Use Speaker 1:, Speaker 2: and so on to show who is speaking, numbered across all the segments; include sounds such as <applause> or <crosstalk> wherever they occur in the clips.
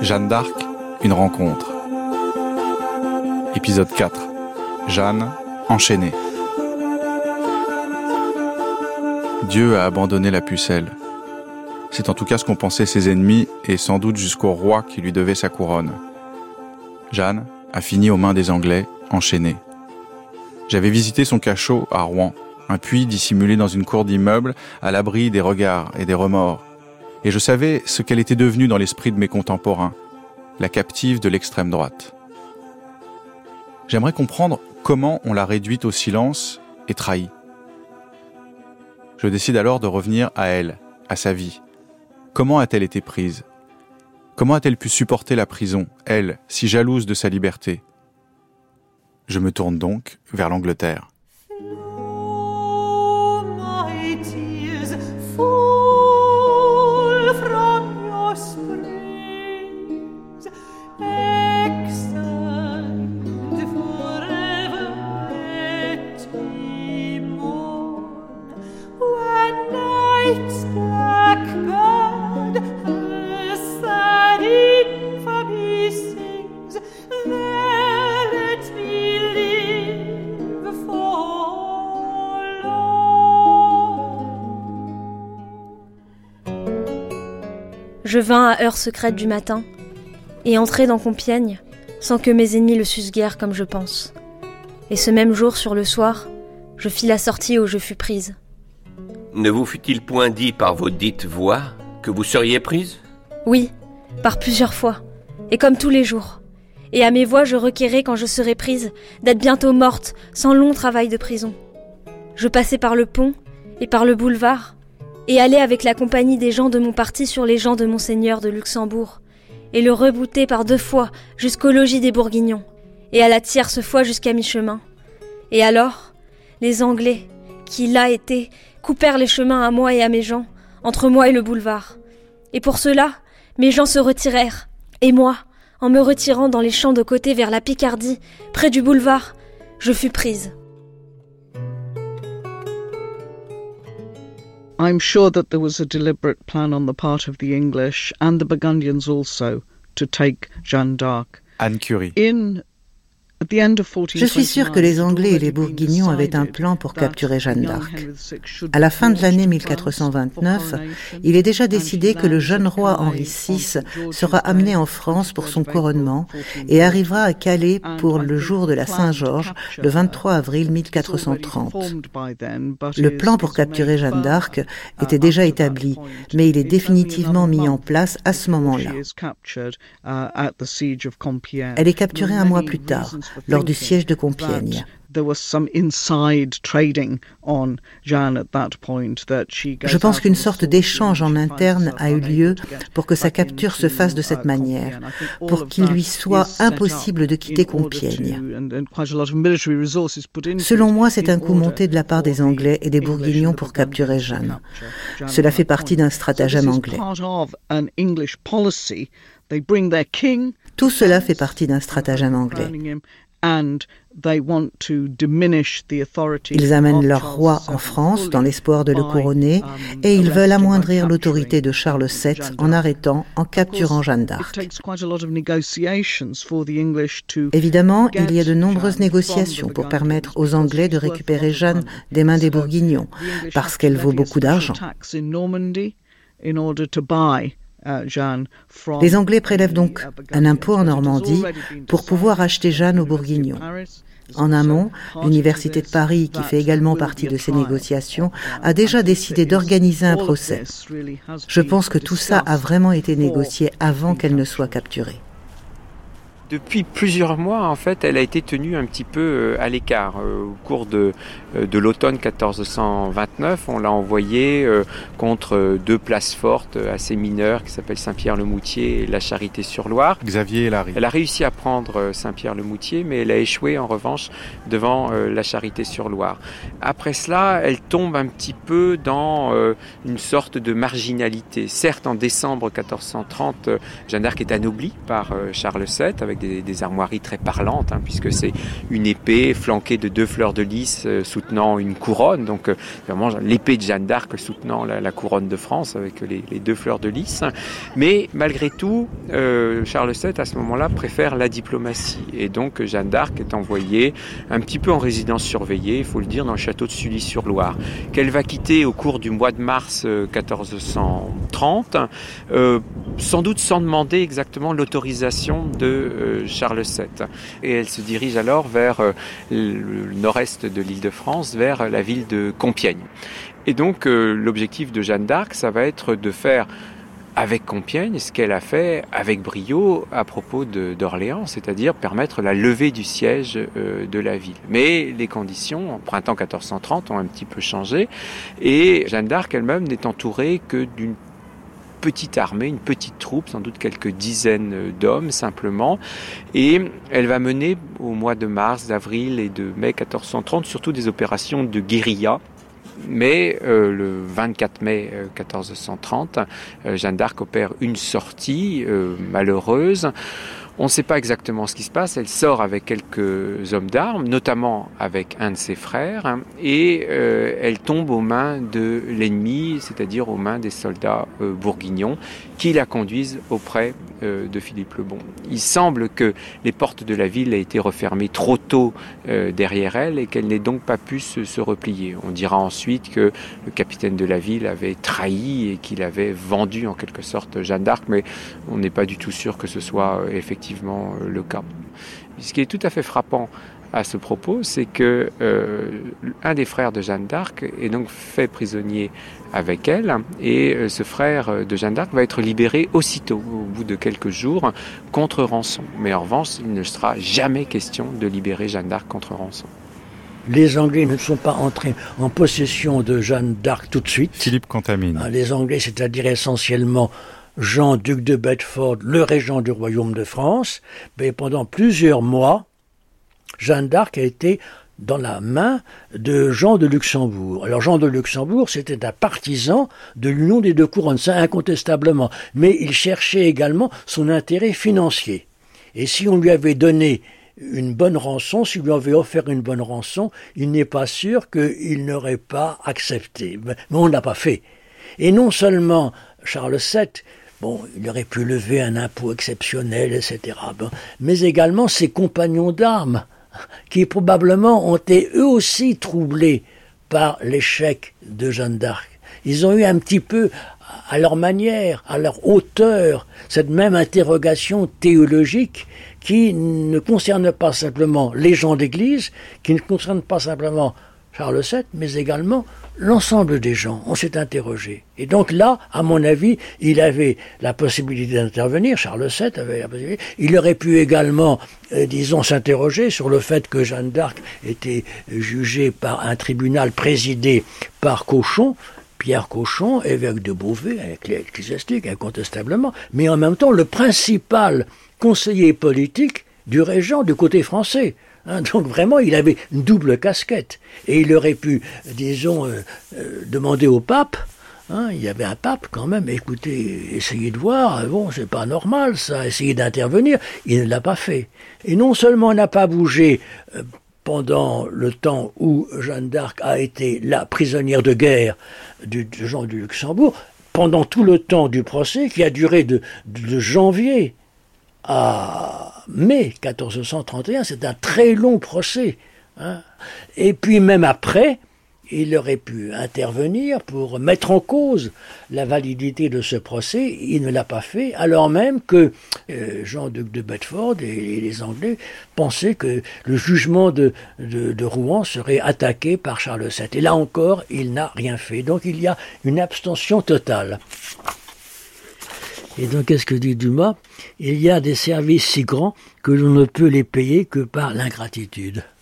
Speaker 1: Jeanne d'Arc, une rencontre. Épisode 4. Jeanne, enchaînée. Dieu a abandonné la pucelle. C'est en tout cas ce qu'ont pensé ses ennemis et sans doute jusqu'au roi qui lui devait sa couronne. Jeanne a fini aux mains des Anglais, enchaînée. J'avais visité son cachot à Rouen, un puits dissimulé dans une cour d'immeuble, à l'abri des regards et des remords. Et je savais ce qu'elle était devenue dans l'esprit de mes contemporains, la captive de l'extrême droite. J'aimerais comprendre comment on l'a réduite au silence et trahie. Je décide alors de revenir à elle, à sa vie. Comment a-t-elle été prise? Comment a-t-elle pu supporter la prison, elle, si jalouse de sa liberté? Je me tourne donc vers l'Angleterre.
Speaker 2: Je vins à heure secrète du matin et entrai dans Compiègne sans que mes ennemis le sussent guère comme je pense. Et ce même jour, sur le soir, je fis la sortie où je fus prise.
Speaker 3: Ne vous fut-il point dit par vos dites voix que vous seriez prise?
Speaker 2: Oui, par plusieurs fois, et comme tous les jours. Et à mes voix je requérais quand je serais prise d'être bientôt morte, sans long travail de prison. Je passais par le pont et par le boulevard, et aller avec la compagnie des gens de mon parti sur les gens de Monseigneur de Luxembourg, et le rebouter par deux fois jusqu'au logis des Bourguignons, et à la tierce fois jusqu'à mi-chemin. Et alors, les Anglais, qui là étaient, coupèrent les chemins à moi et à mes gens, entre moi et le boulevard. Et pour cela, mes gens se retirèrent, et moi, en me retirant dans les champs de côté vers la Picardie, près du boulevard, je fus prise.
Speaker 4: I'm sure that there was a deliberate plan on the part of the English and the Burgundians also to take Jeanne d'Arc.
Speaker 1: Anne Curie.
Speaker 4: In
Speaker 5: Je suis sûr que les Anglais et les Bourguignons avaient un plan pour capturer Jeanne d'Arc. À la fin de l'année 1429, il est déjà décidé que le jeune roi Henri VI sera amené en France pour son couronnement et arrivera à Calais pour le jour de la Saint-Georges, le 23 avril 1430. Le plan pour capturer Jeanne d'Arc était déjà établi, mais il est définitivement mis en place à ce moment-là. Elle est capturée un mois plus tard lors du siège de Compiègne. Je pense qu'une sorte d'échange en interne a eu lieu pour que sa capture se fasse de cette manière, pour qu'il lui soit impossible de quitter Compiègne. Selon moi, c'est un coup monté de la part des Anglais et des Bourguignons pour capturer Jeanne. Cela fait partie d'un stratagème anglais. Tout cela fait partie d'un stratagème anglais. Ils amènent leur roi en France dans l'espoir de le couronner
Speaker 4: um,
Speaker 5: et ils veulent amoindrir l'autorité de Charles VII en arrêtant, en capturant Jeanne d'Arc. Évidemment, il y a de nombreuses négociations pour permettre aux Anglais de récupérer Jeanne des mains des Bourguignons, parce qu'elle vaut beaucoup d'argent.
Speaker 4: Uh,
Speaker 5: Les Anglais prélèvent donc un impôt en Normandie pour pouvoir acheter Jeanne aux Bourguignons. En amont, l'Université de Paris, qui fait également partie de ces négociations, a déjà décidé d'organiser un procès. Je pense que tout ça a vraiment été négocié avant qu'elle ne soit capturée.
Speaker 6: Depuis plusieurs mois, en fait, elle a été tenue un petit peu euh, à l'écart. Euh, au cours de, euh, de l'automne 1429, on l'a envoyée contre deux places fortes assez mineures qui s'appellent Saint-Pierre-le-Moutier et La Charité-sur-Loire.
Speaker 1: Xavier Larry.
Speaker 6: Elle a réussi à prendre Saint-Pierre-le-Moutier, mais elle a échoué en revanche devant La Charité-sur-Loire. Après cela, elle tombe un petit peu dans une sorte de marginalité. Certes, en décembre 1430, Jeanne d'Arc est anoblie par Charles VII avec des, armoiries très parlantes, hein, puisque c'est une épée flanquée de deux fleurs de lys euh, soutenant une couronne, donc euh, vraiment l'épée de Jeanne d'Arc soutenant la, couronne de France avec les, deux fleurs de lys. Mais malgré tout, Charles VII à ce moment-là préfère la diplomatie, et donc Jeanne d'Arc est envoyée un petit peu en résidence surveillée, il faut le dire, dans le château de Sully-sur-Loire, qu'elle va quitter au cours du mois de mars 1430, sans doute sans demander exactement l'autorisation de euh, Charles VII. Et elle se dirige alors vers euh, le nord-est de l'île de France, vers la ville de Compiègne. Et donc euh, l'objectif de Jeanne d'Arc, ça va être de faire avec Compiègne ce qu'elle a fait avec brio à propos d'Orléans, c'est-à-dire permettre la levée du siège de la ville. Mais les conditions, en printemps 1430, ont un petit peu changé et Jeanne d'Arc elle-même n'est entourée que d'une petite armée, une petite troupe, sans doute quelques dizaines d'hommes simplement. Et elle va mener au mois de mars, d'avril et de mai 1430 surtout des opérations de guérilla. Mais euh, le 24 mai 1430, euh, euh, Jeanne d'Arc opère une sortie malheureuse on ne sait pas exactement ce qui se passe. Elle sort avec quelques hommes d'armes, notamment avec un de ses frères, hein, et euh, elle tombe aux mains de l'ennemi, c'est-à-dire aux mains des soldats euh, bourguignons, qui la conduisent auprès euh, de Philippe le Bon. Il semble que les portes de la ville aient été refermées trop tôt derrière elle et qu'elle n'ait donc pas pu se, se, replier. On dira ensuite que le capitaine de la ville avait trahi et qu'il avait vendu en quelque sorte Jeanne d'Arc, mais on n'est pas du tout sûr que ce soit effectivement euh, le cas. Ce qui est tout à fait frappant à ce propos, c'est que euh, un des frères de Jeanne d'Arc est donc fait prisonnier avec elle, et euh, ce frère de Jeanne d'Arc va être libéré aussitôt, au bout de quelques jours, contre rançon. Mais en revanche, il ne sera jamais question de libérer Jeanne d'Arc contre rançon.
Speaker 7: Les Anglais ne sont pas entrés en possession de Jeanne d'Arc tout de suite.
Speaker 1: Philippe Contamine.
Speaker 7: Les Anglais, c'est-à-dire essentiellement Jean, duc de Bedford, le régent du royaume de France, mais pendant plusieurs mois, Jeanne d'Arc a été dans la main de Jean de Luxembourg. Alors Jean de Luxembourg, c'était un partisan de l'union des deux couronnes, incontestablement, mais il cherchait également son intérêt financier. Et si on lui avait donné une bonne rançon, si lui avait offert une bonne rançon, il n'est pas sûr qu'il n'aurait pas accepté. Mais on ne l'a pas fait. Et non seulement Charles VII, Bon, il aurait pu lever un impôt exceptionnel, etc. Mais également ses compagnons d'armes, qui probablement ont été eux aussi troublés par l'échec de Jeanne d'Arc. Ils ont eu un petit peu, à leur manière, à leur hauteur, cette même interrogation théologique qui ne concerne pas simplement les gens d'Église, qui ne concerne pas simplement Charles VII, mais également l'ensemble des gens. On s'est interrogé. Et donc là, à mon avis, il avait la possibilité d'intervenir. Charles VII avait la possibilité. Il aurait pu également, euh, disons, s'interroger sur le fait que Jeanne d'Arc était jugée par un tribunal présidé par Cochon. Pierre Cochon, évêque de Beauvais, ecclésiastique, incontestablement, mais en même temps le principal conseiller politique du régent du côté français. Hein, donc vraiment, il avait une double casquette. Et il aurait pu, disons, euh, euh, demander au pape, hein, il y avait un pape quand même, écoutez, essayez de voir, bon, c'est pas normal ça, essayez d'intervenir. Il ne l'a pas fait. Et non seulement n'a pas bougé euh, pendant le temps où Jeanne d'Arc a été la prisonnière de guerre de, Jean du Luxembourg, pendant tout le temps du procès qui a duré de janvier à mai 1431, c'est un très long procès. Hein. Et puis même après, il aurait pu intervenir pour mettre en cause la validité de ce procès. Il ne l'a pas fait, alors même que euh, Jean-Duc de Bedford et, les Anglais pensaient que le jugement de, de, Rouen serait attaqué par Charles VII. Et là encore, il n'a rien fait. Donc il y a une abstention totale. Et donc, qu'est-ce que dit Dumas? Il y a des services si grands que l'on ne peut les payer que par l'ingratitude. <laughs>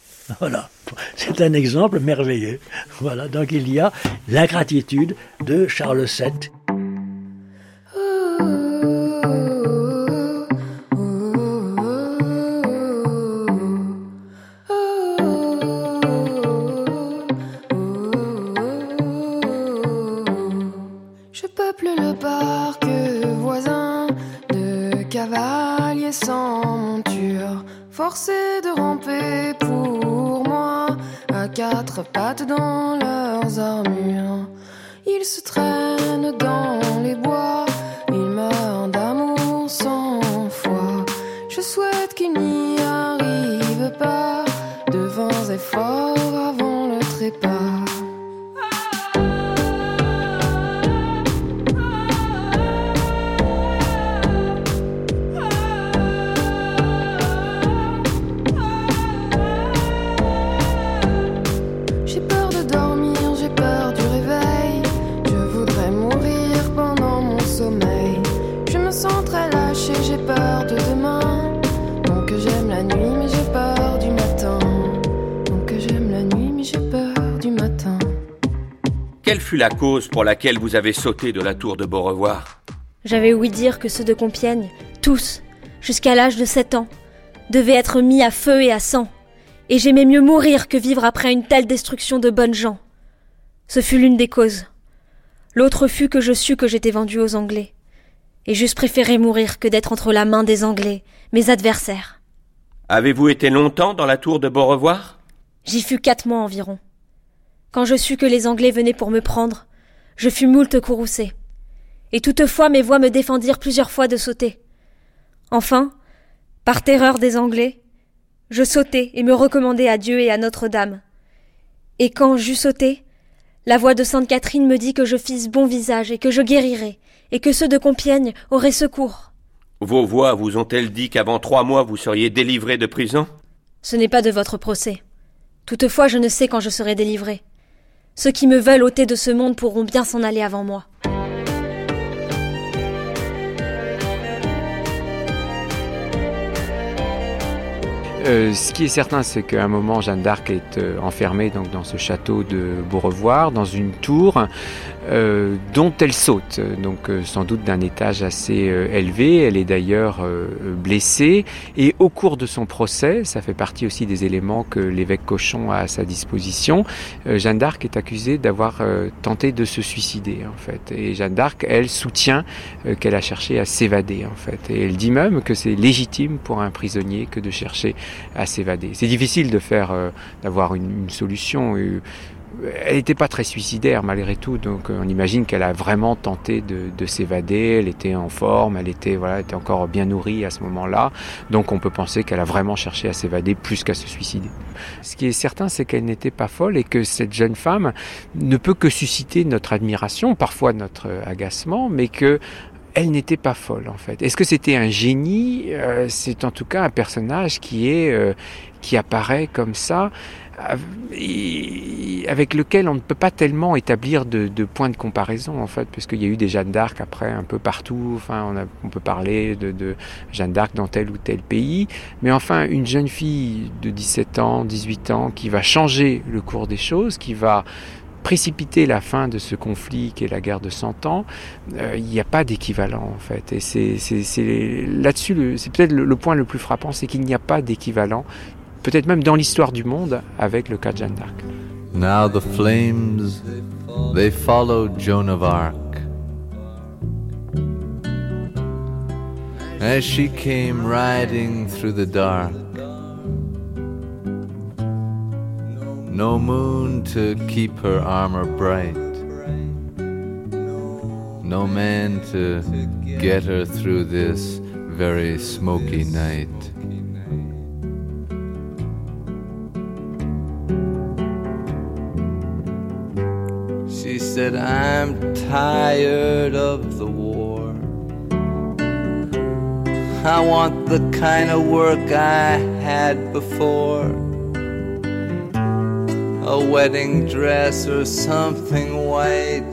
Speaker 7: Voilà, c'est un exemple merveilleux. Voilà, donc il y a l'ingratitude de Charles VII.
Speaker 8: Forcés de ramper pour moi, à quatre pattes dans leurs armures. Ils se traînent dans les bois, ils meurent d'amour sans foi. Je souhaite qu'ils n'y arrivent pas, de vents et forts avant le trépas. J'ai peur de demain. Donc j'aime la nuit, mais j'ai peur du matin. Donc j'aime la nuit, mais j'ai peur du matin.
Speaker 3: Quelle fut la cause pour laquelle vous avez sauté de la tour de Beaurevoir?
Speaker 2: J'avais ouï dire que ceux de Compiègne, tous, jusqu'à l'âge de sept ans, devaient être mis à feu et à sang. Et j'aimais mieux mourir que vivre après une telle destruction de bonnes gens. Ce fut l'une des causes. L'autre fut que je sus que j'étais vendu aux Anglais. Et j'eusse préféré mourir que d'être entre la main des Anglais, mes adversaires.
Speaker 3: Avez-vous été longtemps dans la tour de Beaurevoir?
Speaker 2: J'y fus quatre mois environ. Quand je sus que les Anglais venaient pour me prendre, je fus moult courroucé. Et toutefois mes voix me défendirent plusieurs fois de sauter. Enfin, par terreur des Anglais, je sautai et me recommandai à Dieu et à Notre-Dame. Et quand j'eus sauté, la voix de Sainte Catherine me dit que je fisse bon visage et que je guérirais, et que ceux de Compiègne auraient secours.
Speaker 3: Vos voix vous ont-elles dit qu'avant trois mois vous seriez délivré de prison?
Speaker 2: Ce n'est pas de votre procès. Toutefois, je ne sais quand je serai délivré. Ceux qui me veulent ôter de ce monde pourront bien s'en aller avant moi.
Speaker 6: Euh, ce qui est certain, c'est qu'à un moment, Jeanne d'Arc est euh, enfermée donc, dans ce château de Beaurevoir, dans une tour euh, dont elle saute, donc euh, sans doute d'un étage assez euh, élevé. Elle est d'ailleurs euh, blessée. Et au cours de son procès, ça fait partie aussi des éléments que l'évêque Cochon a à sa disposition, Jeanne d'Arc est accusée d'avoir tenté de se suicider, en fait. Et Jeanne d'Arc, elle, soutient qu'elle a cherché à s'évader, en fait. Et elle dit même que c'est légitime pour un prisonnier que de chercher à s'évader. C'est difficile de faire, euh, d'avoir une, solution. Euh, elle n'était pas très suicidaire malgré tout, donc on imagine qu'elle a vraiment tenté de, de s'évader. Elle était en forme, elle était voilà, était encore bien nourrie à ce moment-là, donc on peut penser qu'elle a vraiment cherché à s'évader plus qu'à se suicider. Ce qui est certain, c'est qu'elle n'était pas folle et que cette jeune femme ne peut que susciter notre admiration, parfois notre agacement, mais que elle n'était pas folle en fait. Est-ce que c'était un génie? Euh, C'est en tout cas un personnage qui est euh, qui apparaît comme ça avec lequel on ne peut pas tellement établir de, de points de comparaison en fait, puisqu'il y a eu des Jeanne d'Arc après un peu partout. Enfin, on, peut parler de, Jeanne d'Arc dans tel ou tel pays, mais enfin, une jeune fille de 17 ans, 18 ans, qui va changer le cours des choses, qui va précipiter la fin de ce conflit qui est la guerre de 100 ans, euh, il n'y a pas d'équivalent en fait. Et c'est là-dessus, c'est peut-être le, point le plus frappant, c'est qu'il n'y a pas d'équivalent, peut-être même dans l'histoire du monde, avec le cas de d'Arc.
Speaker 9: Now the flames, they followed Joan of Arc. As she came riding through the dark. no moon to keep her armor bright, no man to get her through this very smoky night. Said, I'm tired of the war. I want the kind of work I had before a wedding dress or something white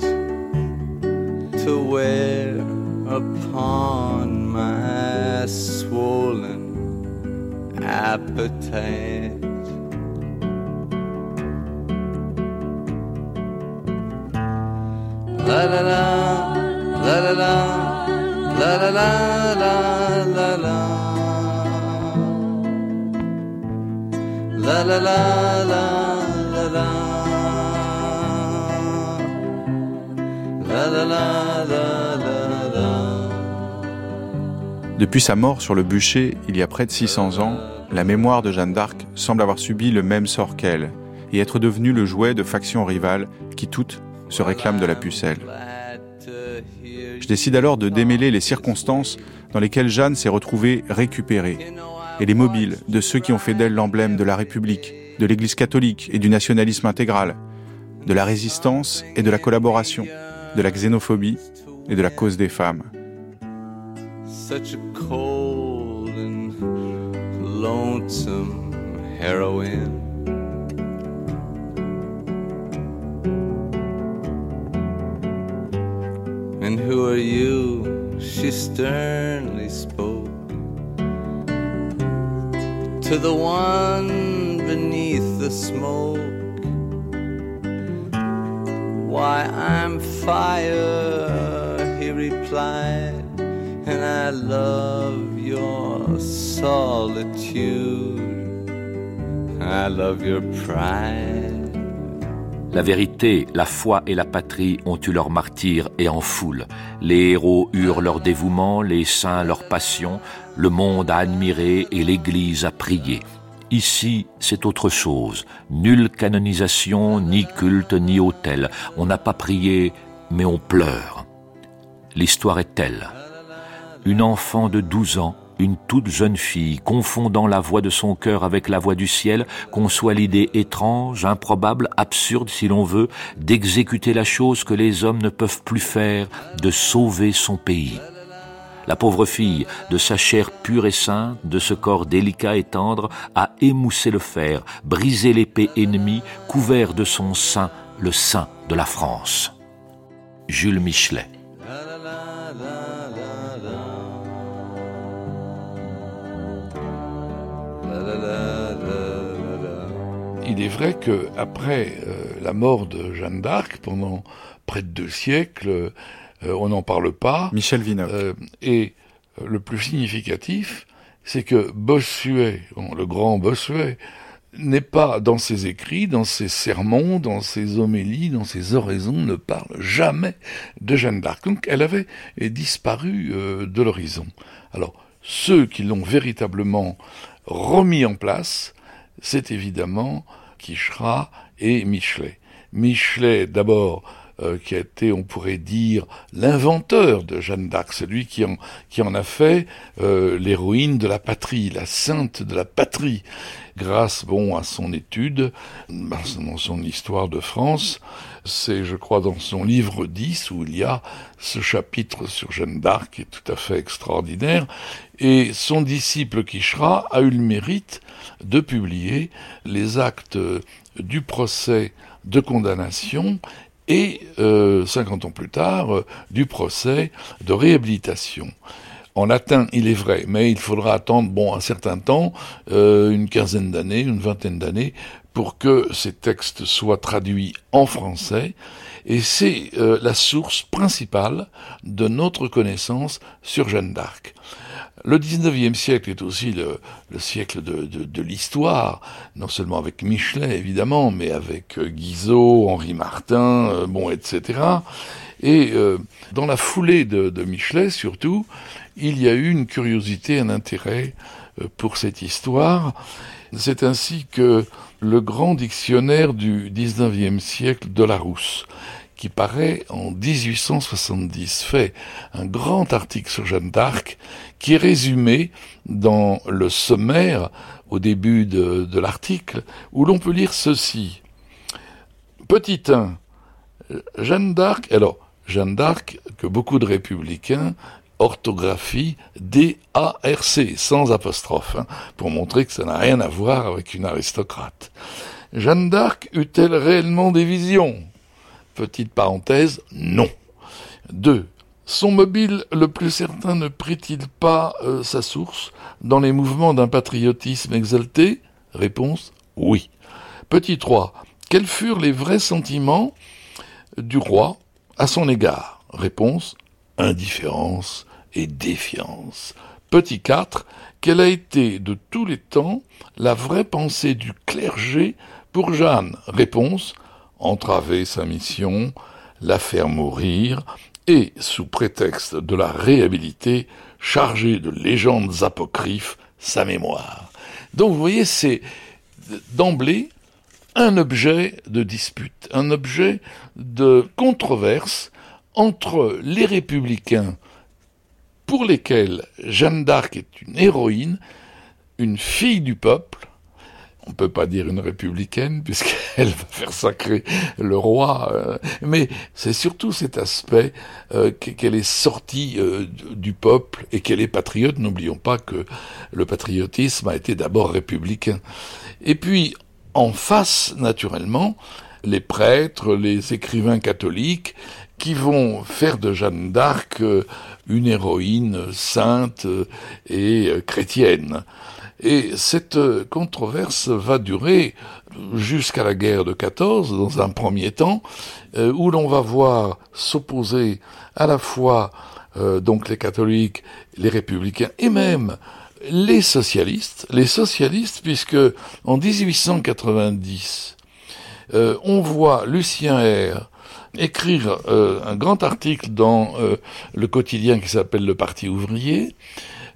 Speaker 9: to wear upon my swollen appetite. La la la,
Speaker 1: Depuis sa mort sur le bûcher il y a près de 600 ans, la mémoire de Jeanne d'Arc semble avoir subi le même sort qu'elle et être devenue le jouet de factions rivales qui toutes se réclament de la pucelle. Je décide alors de démêler les circonstances dans lesquelles Jeanne s'est retrouvée récupérée et les mobiles de ceux qui ont fait d'elle l'emblème de la République, de l'Église catholique et du nationalisme intégral, de la résistance et de la collaboration, de la xénophobie et de la cause des femmes. And who are you? She sternly spoke to the one beneath the smoke. Why, I'm fire, he replied, and I love your solitude. I love your pride. La vérité, la foi et la patrie ont eu leur martyrs et en foule. Les héros eurent leur dévouement, les saints leur passion, le monde a admiré et l'Église a prié. Ici, c'est autre chose. Nulle canonisation, ni culte, ni autel. On n'a pas prié, mais on pleure. L'histoire est telle. Une enfant de douze ans une toute jeune fille, confondant la voix de son cœur avec la voix du ciel, conçoit l'idée étrange, improbable, absurde si l'on veut, d'exécuter la chose que les hommes ne peuvent plus faire, de sauver son pays. La pauvre fille, de sa chair pure et sainte, de ce corps délicat et tendre, a émoussé le fer, brisé l'épée ennemie, couvert de son sein le sein de la France. Jules Michelet
Speaker 10: il est vrai que après euh, la mort de Jeanne d'Arc, pendant près de deux siècles, euh, on n'en parle pas.
Speaker 1: Michel Vinocq.
Speaker 10: Euh, et le plus significatif, c'est que Bossuet, le grand Bossuet, n'est pas dans ses écrits, dans ses sermons, dans ses homélies, dans ses oraisons, ne parle jamais de Jeanne d'Arc. Donc elle avait disparu de l'horizon. Alors, ceux qui l'ont véritablement remis en place, c'est évidemment Quichera et Michelet. Michelet, d'abord, euh, qui a été, on pourrait dire, l'inventeur de Jeanne d'Arc, celui qui en, a fait euh, l'héroïne de la patrie, la sainte de la patrie, grâce bon à son étude, dans son histoire de France. C'est, je crois, dans son livre 10 où il y a ce chapitre sur Jeanne d'Arc qui est tout à fait extraordinaire. Et son disciple Quichera a eu le mérite de publier les actes du procès de condamnation et, euh, 50 ans plus tard, euh, du procès de réhabilitation. En latin, il est vrai, mais il faudra attendre bon un certain temps, euh, une quinzaine d'années, une vingtaine d'années, pour que ces textes soient traduits en français. Et c'est euh, la source principale de notre connaissance sur Jeanne d'Arc. Le XIXe siècle est aussi le, siècle de, l'histoire, non seulement avec Michelet évidemment, mais avec euh, Guizot, Henri Martin, euh, bon, etc. Et euh, dans la foulée de, Michelet surtout, il y a eu une curiosité, un intérêt pour cette histoire. C'est ainsi que le grand dictionnaire du XIXe siècle de Larousse, qui paraît en 1870, fait un grand article sur Jeanne d'Arc, qui est résumé dans le sommaire au début de, l'article, où l'on peut lire ceci. Petit 1. Jeanne d'Arc, alors, Jeanne d'Arc, que beaucoup de républicains orthographie D-A-R-C, sans apostrophe, hein, pour montrer que ça n'a rien à voir avec une aristocrate. Jeanne d'Arc eut-elle réellement des visions? Petite parenthèse, non. 2. Son mobile le plus certain ne prit-il pas euh, sa source dans les mouvements d'un patriotisme exalté? Réponse oui. Petit 3. Quels furent les vrais sentiments du roi à son égard? Réponse indifférence et défiance. Petit 4. Quelle a été de tous les temps la vraie pensée du clergé pour Jeanne? Réponse entraver sa mission, la faire mourir, et, sous prétexte de la réhabiliter, charger de légendes apocryphes sa mémoire. Donc vous voyez, c'est d'emblée un objet de dispute, un objet de controverse entre les républicains pour lesquels Jeanne d'Arc est une héroïne, une fille du peuple, on peut pas dire une républicaine <laughs> puisqu'elle va faire sacrer le roi, euh, mais c'est surtout cet aspect euh, qu'elle est sortie euh, du peuple et qu'elle est patriote. N'oublions pas que le patriotisme a été d'abord républicain. Et puis en face, naturellement, les prêtres, les écrivains catholiques qui vont faire de Jeanne d'Arc une héroïne sainte et chrétienne. Et cette controverse va durer jusqu'à la guerre de 14, dans un premier temps, euh, où l'on va voir s'opposer à la fois euh, donc les catholiques, les républicains et même les socialistes, les socialistes puisque en 1890, euh, on voit Lucien R. écrire un grand article dans le quotidien qui s'appelle Le Parti ouvrier,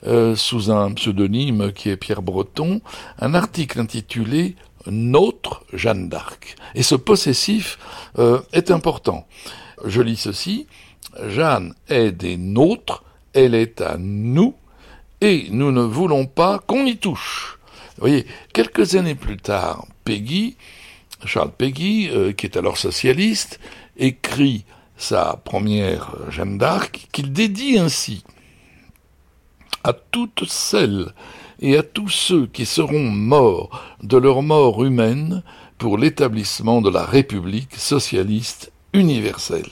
Speaker 10: euh, sous un pseudonyme qui est Pierre Breton, un article intitulé Notre Jeanne d'Arc. Et ce possessif euh, est important. Je lis ceci. Jeanne est des nôtres, elle est à nous, et nous ne voulons pas qu'on y touche. Vous voyez, quelques années plus tard, Peggy, Charles Peggy, euh, qui est alors socialiste, écrit sa première Jeanne d'Arc, qu'il dédie ainsi à toutes celles et à tous ceux qui seront morts de leur mort humaine pour l'établissement de la République socialiste universelle.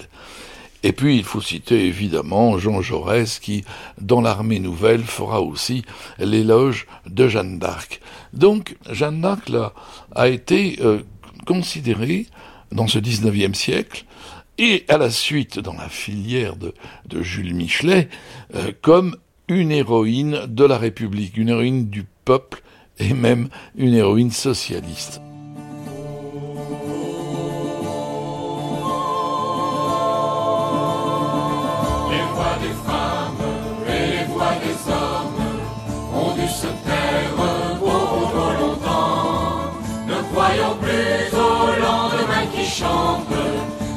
Speaker 10: Et puis il faut citer évidemment Jean Jaurès qui, dans l'armée nouvelle, fera aussi l'éloge de Jeanne d'Arc. Donc Jeanne d'Arc a été euh, considérée dans ce XIXe siècle et à la suite dans la filière de, Jules Michelet euh, comme une héroïne de la République, une héroïne du peuple et même une héroïne socialiste.
Speaker 11: Les voix des femmes et les voix des hommes ont dû se taire pour trop longtemps. Ne croyons plus au lendemain qui chante,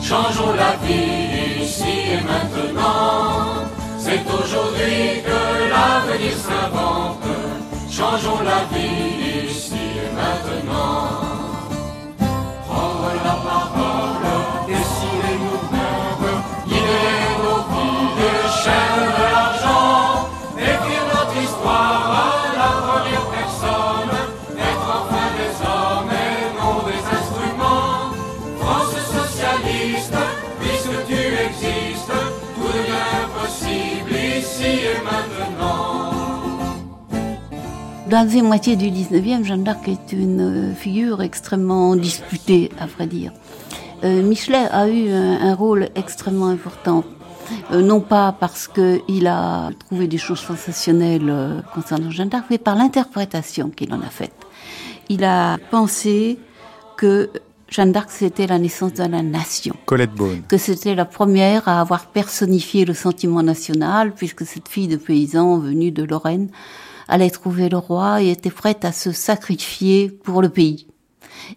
Speaker 11: changeons la vie ici et maintenant. C'est aujourd'hui que l'avenir s'invente. Changeons la vie ici et maintenant. Prendre la parole,
Speaker 12: Dans la deuxième moitié du 19e, Jeanne d'Arc est une euh, figure extrêmement disputée, à vrai dire. Euh, Michelet a eu un, rôle extrêmement important. Euh, non pas parce qu'il a trouvé des choses sensationnelles concernant Jeanne d'Arc, mais par l'interprétation qu'il en a faite. Il a pensé que Jeanne d'Arc, c'était la naissance de la nation.
Speaker 1: Colette Beaune.
Speaker 12: Que c'était la première à avoir personnifié le sentiment national, puisque cette fille de paysan venue de Lorraine allait trouver le roi et était prête à se sacrifier pour le pays.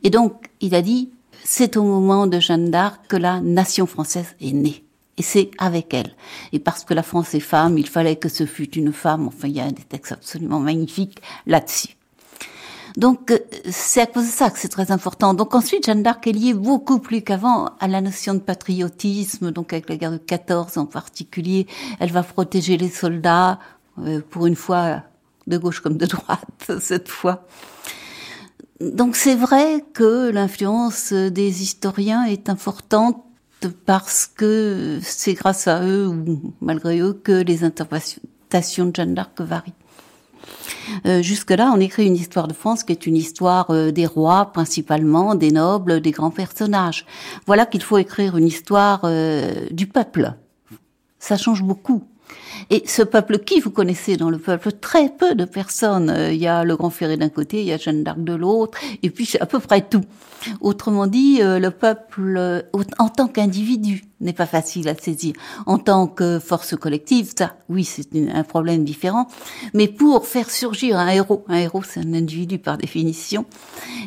Speaker 12: Et donc, il a dit, c'est au moment de Jeanne d'Arc que la nation française est née. Et c'est avec elle. Et parce que la France est femme, il fallait que ce fût une femme. Enfin, il y a des textes absolument magnifiques là-dessus. Donc euh, c'est à cause de ça que c'est très important. Donc ensuite, Jeanne d'Arc est liée beaucoup plus qu'avant à la notion de patriotisme, donc avec la guerre de 14 en particulier. Elle va protéger les soldats, euh, pour une fois de gauche comme de droite, <laughs> cette fois. Donc c'est vrai que l'influence des historiens est importante parce que c'est grâce à eux ou malgré eux que les interprétations de Jeanne d'Arc varient. Euh, jusque-là, on écrit une histoire de France qui est une histoire euh, des rois principalement, des nobles, des grands personnages. Voilà qu'il faut écrire une histoire euh, du peuple. Ça change beaucoup. Et ce peuple qui vous connaissez dans le peuple? Très peu de personnes. Il y a le Grand Ferré d'un côté, il y a Jeanne d'Arc de l'autre, et puis c'est à peu près tout. Autrement dit, le peuple en tant qu'individu n'est pas facile à saisir. En tant que force collective, ça, oui, c'est un problème différent. Mais pour faire surgir un héros, un héros, c'est un individu par définition,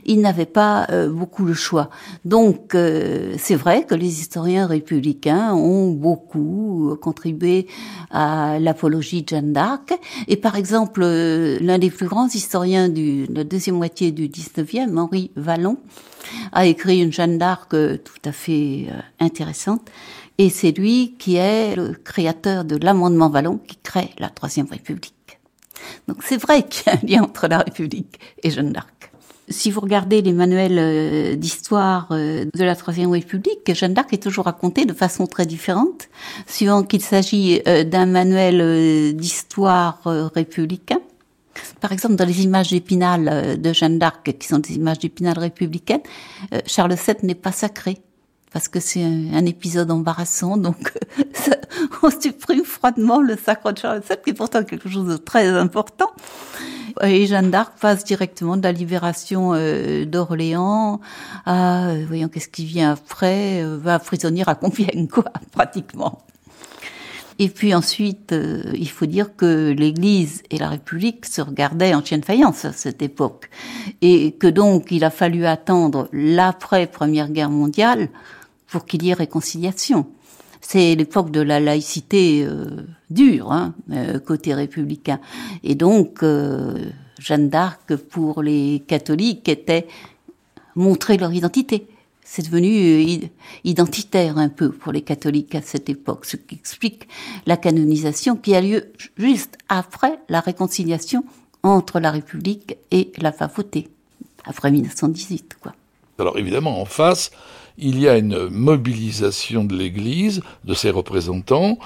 Speaker 12: il n'avait pas euh, beaucoup le choix. Donc, euh, c'est vrai que les historiens républicains ont beaucoup contribué à l'apologie de Jeanne d'Arc. Et par exemple, euh, l'un des plus grands historiens de la deuxième moitié du 19e, Henri Vallon, a écrit une Jeanne d'Arc euh, tout à fait euh, intéressante. Et c'est lui qui est le créateur de l'amendement Vallon qui crée la Troisième République. Donc c'est vrai qu'il y a un lien entre la République et Jeanne d'Arc. Si vous regardez les manuels euh, d'histoire de la Troisième République, Jeanne d'Arc est toujours racontée de façon très différente, suivant qu'il s'agit d'un manuel d'histoire républicain par exemple, dans les images d'Épinal euh, de Jeanne d'Arc, qui sont des images d'Épinal républicaines, euh, Charles VII n'est pas sacré parce que c'est un, épisode embarrassant, donc <laughs> on supprime froidement le sacre de Charles VII, qui est pourtant quelque chose de très important. Et Jeanne d'Arc passe directement de la libération euh, d'Orléans à, voyons qu'est-ce qui vient après, va prisonnière à Compiègne, quoi, <laughs> pratiquement. Et puis ensuite, euh, il faut dire que l'Église et la République se regardaient en chienne faïence à cette époque. Et que donc il a fallu attendre l'après-première guerre mondiale pour qu'il y ait réconciliation. C'est l'époque de la laïcité euh, dure, hein, euh, côté républicain. Et donc, Jeanne d'Arc, pour les catholiques, était montrer leur identité c'est devenu euh, identitaire un peu pour les catholiques à cette époque, ce qui explique la canonisation qui a lieu juste après la réconciliation entre la République et la papauté, après 1918. Quoi.
Speaker 10: Alors évidemment, en face, il y a une mobilisation de l'Église, de ses représentants,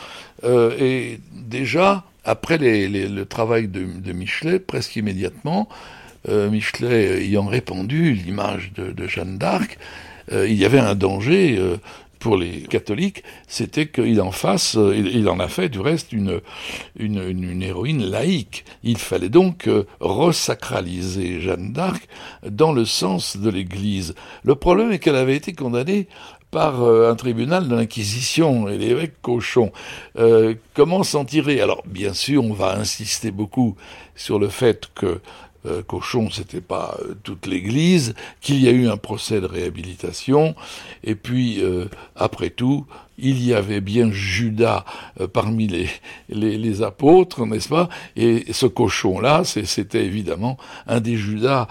Speaker 10: euh, et déjà, après le travail de, Michelet, presque immédiatement, euh, Michelet ayant répandu l'image de Jeanne d'Arc, euh, il y avait un danger euh, pour les catholiques, c'était qu'il en fasse, euh, il, en a fait du reste une, héroïne laïque. Il fallait donc resacraliser Jeanne d'Arc dans le sens de l'Église. Le problème est qu'elle avait été condamnée par un tribunal de l'Inquisition et l'évêque Cochon. comment s'en tirer? Alors, bien sûr, on va insister beaucoup sur le fait que euh, Cochon, c'était pas euh, toute l'Église, qu'il y a eu un procès de réhabilitation, et puis euh, après tout, il y avait bien Judas parmi les, les, apôtres, n'est-ce pas? Et ce cochon-là, c'était évidemment un des Judas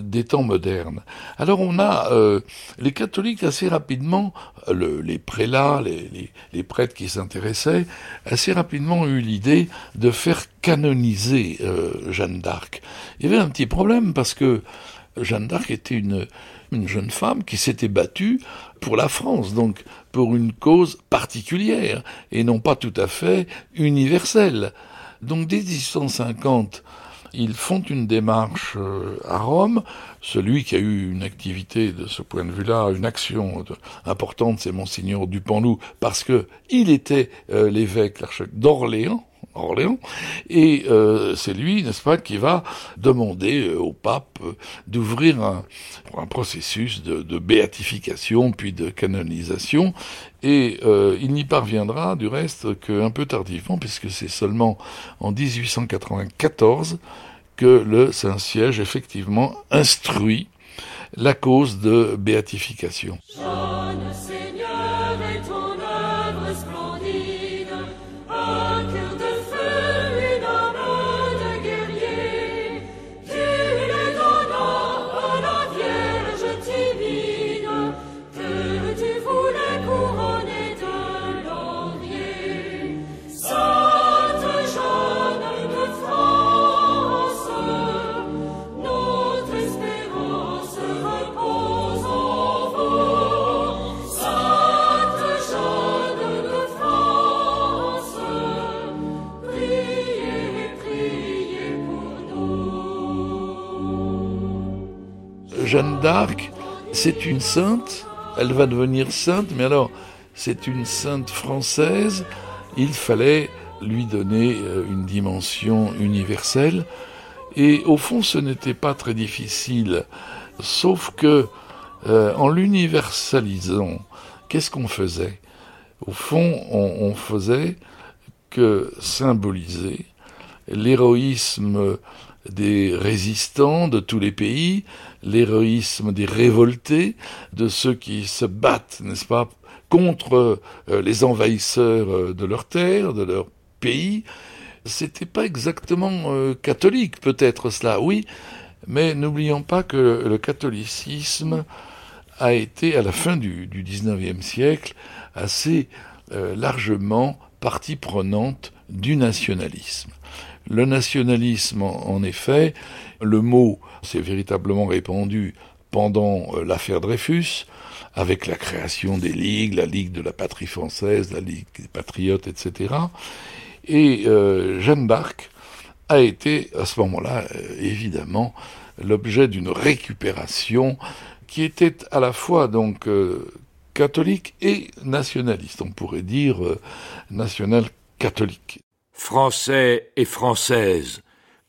Speaker 10: des temps modernes. Alors on a les catholiques assez rapidement, les prélats, les, les prêtres qui s'intéressaient, assez rapidement eu l'idée de faire canoniser Jeanne d'Arc. Il y avait un petit problème parce que Jeanne d'Arc était une, une jeune femme qui s'était battue pour la France, donc pour une cause particulière et non pas tout à fait universelle. Donc dès 1850, ils font une démarche euh, à Rome. Celui qui a eu une activité de ce point de vue-là, une action importante, c'est Monseigneur Dupanloup, parce que il était euh, l'évêque, d'Orléans, Orléans, et euh, c'est lui, n'est-ce pas, qui va demander euh, au pape euh, d'ouvrir un, processus de, de, béatification puis de canonisation, et il n'y parviendra du reste qu'un peu tardivement, puisque c'est seulement en 1894 que le Saint-Siège effectivement instruit la cause de béatification. Jeanne d'Arc, c'est une sainte, elle va devenir sainte, mais alors c'est une sainte française, il fallait lui donner euh, une dimension universelle, et au fond ce n'était pas très difficile, sauf que euh, en l'universalisant, qu'est-ce qu'on faisait? Au fond, on, faisait que symboliser l'héroïsme des résistants de tous les pays, l'héroïsme des révoltés, de ceux qui se battent, n'est-ce pas, contre euh, les envahisseurs euh, de leur terre, de leur pays. C'était pas exactement euh, catholique, peut-être cela, oui, mais n'oublions pas que le catholicisme a été, à la fin du, 19e siècle, assez largement partie prenante du nationalisme. Le nationalisme, en effet, le mot s'est véritablement répandu pendant l'affaire Dreyfus, avec la création des ligues, la Ligue de la patrie française, la Ligue des patriotes, etc. Et euh, Jeanne d'Arc a été à ce moment-là, euh, évidemment, l'objet d'une récupération qui était à la fois donc euh, catholique et nationaliste, on pourrait dire national-catholique.
Speaker 13: Français et Françaises,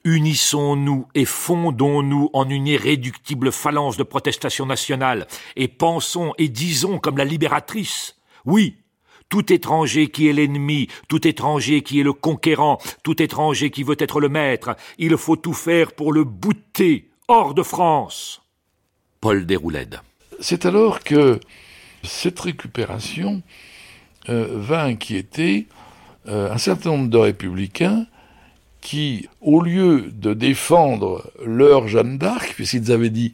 Speaker 13: Unissons-nous et fondons-nous en une irréductible phalange de protestation nationale, et pensons et disons comme la libératrice. Oui, tout étranger qui est l'ennemi, tout étranger qui est le conquérant, tout étranger qui veut être le maître, il faut tout faire pour le bouter hors de France. Paul Déroulède.
Speaker 10: C'est alors que cette récupération euh, va inquiéter euh, un certain nombre de républicains qui, au lieu de défendre leur Jeanne d'Arc, puisqu'ils avaient dit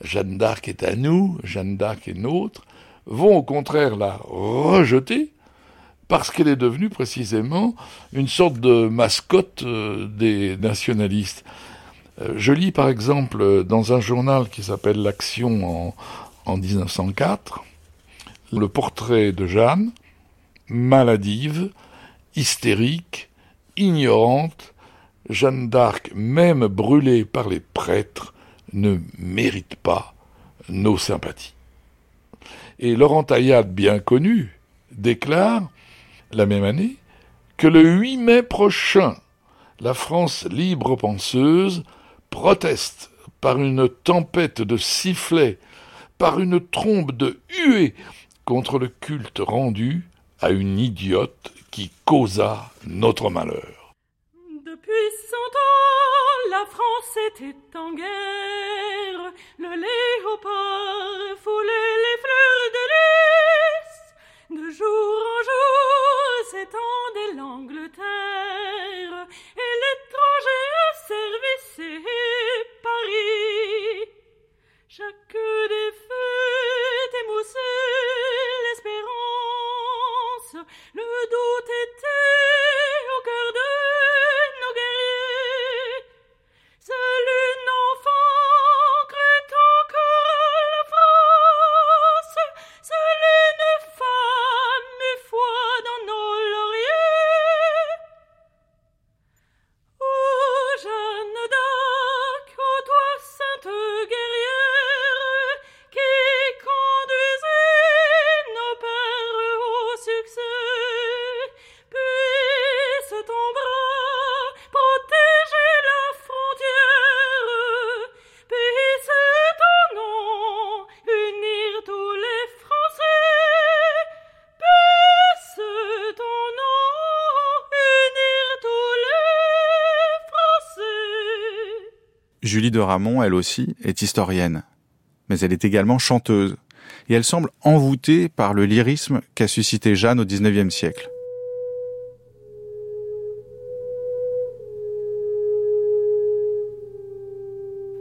Speaker 10: Jeanne d'Arc est à nous, Jeanne d'Arc est nôtre, vont au contraire la rejeter parce qu'elle est devenue précisément une sorte de mascotte euh, des nationalistes. Euh, je lis par exemple dans un journal qui s'appelle L'Action en, en 1904 le portrait de Jeanne, maladive, hystérique, ignorante, Jeanne d'Arc, même brûlée par les prêtres, ne mérite pas nos sympathies. Et Laurent Taillade, bien connu, déclare, la même année, que le 8 mai prochain, la France libre penseuse proteste par une tempête de sifflets, par une trombe de huées contre le culte rendu à une idiote qui causa notre malheur.
Speaker 14: Cent ans, la France était en guerre. Le léopard foulait les fleurs de lys. De jour en jour s'étendait l'Angleterre. Et l'étranger a servi Paris. Chaque défaite émoussait l'espérance. Le doute était de
Speaker 1: Ramon, elle aussi, est historienne. Mais elle est également chanteuse. Et elle semble envoûtée par le lyrisme qu'a suscité Jeanne au XIXe siècle.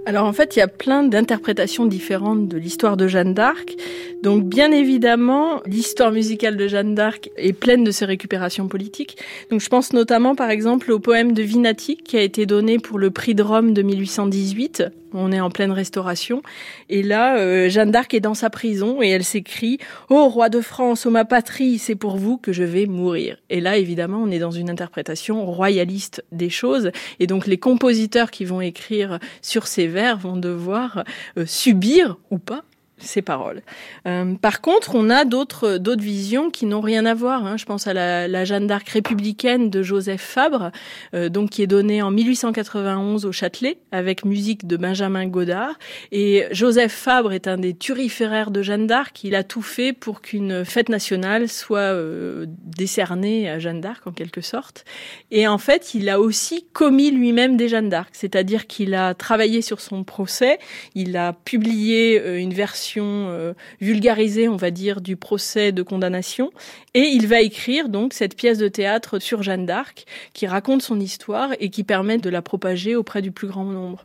Speaker 15: Alors en fait, il y a plein d'interprétations différentes de l'histoire de Jeanne d'Arc. Donc bien évidemment, l'histoire musicale de Jeanne d'Arc est pleine de ses récupérations politiques. Donc je pense notamment par exemple au poème de Vinati qui a été donné pour le prix de Rome de 1818. On est en pleine restauration. Et là, euh, Jeanne d'Arc est dans sa prison et elle s'écrit « Ô roi de France, ô ma patrie, c'est pour vous que je vais mourir ». Et là, évidemment, on est dans une interprétation royaliste des choses. Et donc les compositeurs qui vont écrire sur ces vers vont devoir euh, subir ou pas
Speaker 14: ces paroles. Euh, par contre, on a d'autres d'autres visions qui n'ont rien à voir. Hein. Je pense à la, Jeanne d'Arc républicaine de Joseph Fabre, euh, donc qui est donnée en 1891 au Châtelet avec musique de Benjamin Godard. Et Joseph Fabre est un des turiféraires de Jeanne d'Arc. Il a tout fait pour qu'une fête nationale soit euh, décernée à Jeanne d'Arc en quelque sorte. Et en fait, il a aussi commis lui-même des Jeanne d'Arc, c'est-à-dire qu'il a travaillé sur son procès. Il a publié une version euh, vulgarisée, on va dire, du procès de condamnation. Et il va écrire donc cette pièce de théâtre sur Jeanne d'Arc qui raconte son histoire et qui permet de la propager auprès du plus grand nombre.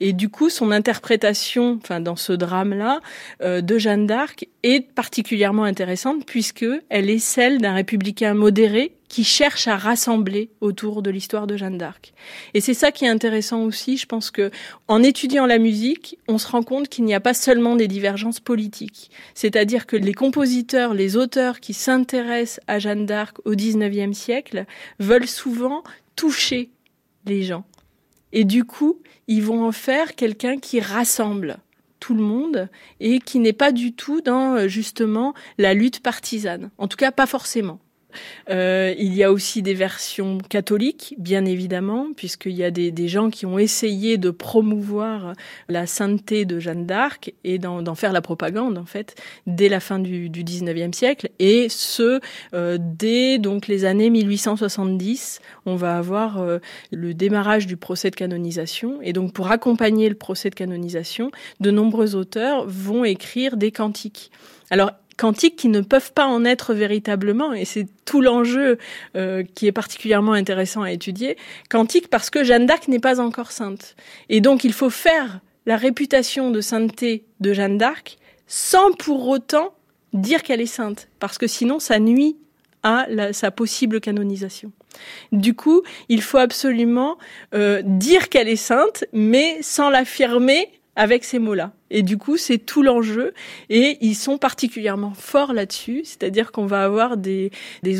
Speaker 14: Et du coup, son interprétation, enfin dans ce drame-là, euh, de Jeanne d'Arc est particulièrement intéressante puisque elle est celle d'un républicain modéré qui cherche à rassembler autour de l'histoire de Jeanne d'Arc. Et c'est ça qui est intéressant aussi, je pense que en étudiant la musique, on se rend compte qu'il n'y a pas seulement des divergences politiques. C'est-à-dire que les compositeurs, les auteurs qui s'intéressent à Jeanne d'Arc au XIXe siècle veulent souvent toucher les gens. Et du coup, ils vont en faire quelqu'un qui rassemble tout le monde et qui n'est pas du tout dans justement la lutte partisane. En tout cas, pas forcément. Euh, il y a aussi des versions catholiques, bien évidemment, puisqu'il y a des, gens qui ont essayé de promouvoir la sainteté de Jeanne d'Arc et d'en faire la propagande, en fait, dès la fin du, du 19e siècle. Et ce, euh, dès donc les années 1870, on va avoir euh, le démarrage du procès de canonisation. Et donc, pour accompagner le procès de canonisation, de nombreux auteurs vont écrire des cantiques. Alors, quantiques qui ne peuvent pas en être véritablement, et c'est tout l'enjeu euh, qui est particulièrement intéressant à étudier, quantique parce que Jeanne d'Arc n'est pas encore sainte. Et donc il faut faire la réputation de sainteté de Jeanne d'Arc sans pour autant dire qu'elle est sainte, parce que sinon ça nuit à sa possible canonisation. Du coup, il faut absolument euh, dire qu'elle est sainte, mais sans l'affirmer avec ces mots-là. Et du coup, c'est tout l'enjeu. Et ils sont particulièrement forts là-dessus. C'est-à-dire qu'on va avoir des,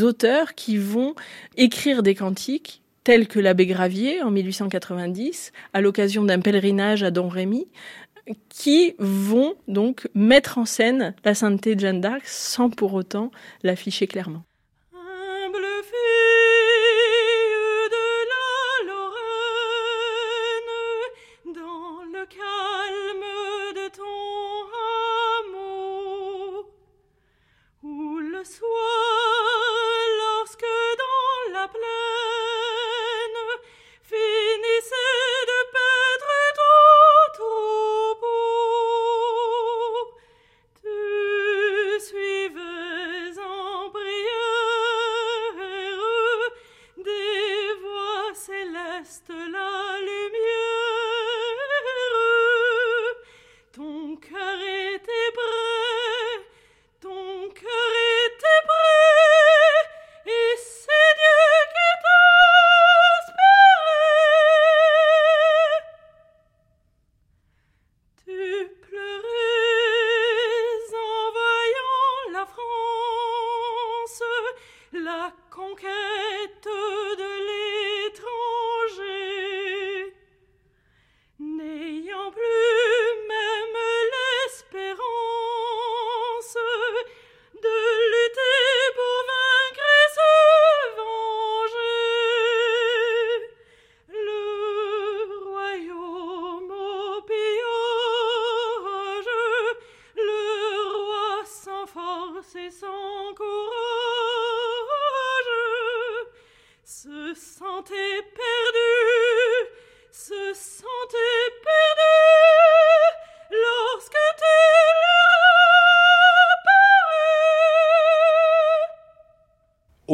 Speaker 14: auteurs qui vont écrire des cantiques tels que l'abbé Gravier en 1890, à l'occasion d'un pèlerinage à Don Rémy, qui vont donc mettre en scène la sainteté de Jeanne d'Arc sans pour autant l'afficher clairement.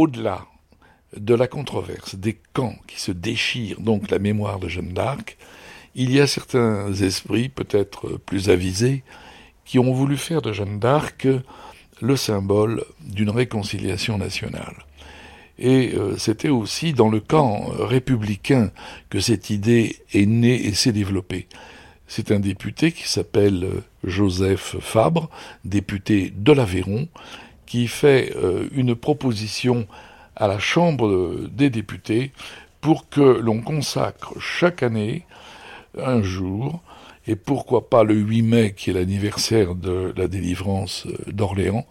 Speaker 10: Au-delà de la controverse, des camps qui se déchirent, donc la mémoire de Jeanne d'Arc, il y a certains esprits, peut-être plus avisés, qui ont voulu faire de Jeanne d'Arc le symbole d'une réconciliation nationale. Et euh, c'était aussi dans le camp républicain que cette idée est née et s'est développée. C'est un député qui s'appelle Joseph Fabre, député de l'Aveyron, qui fait euh, une proposition à la Chambre des députés pour que l'on consacre chaque année un jour et pourquoi pas le 8 mai, qui est l'anniversaire de la délivrance d'Orléans,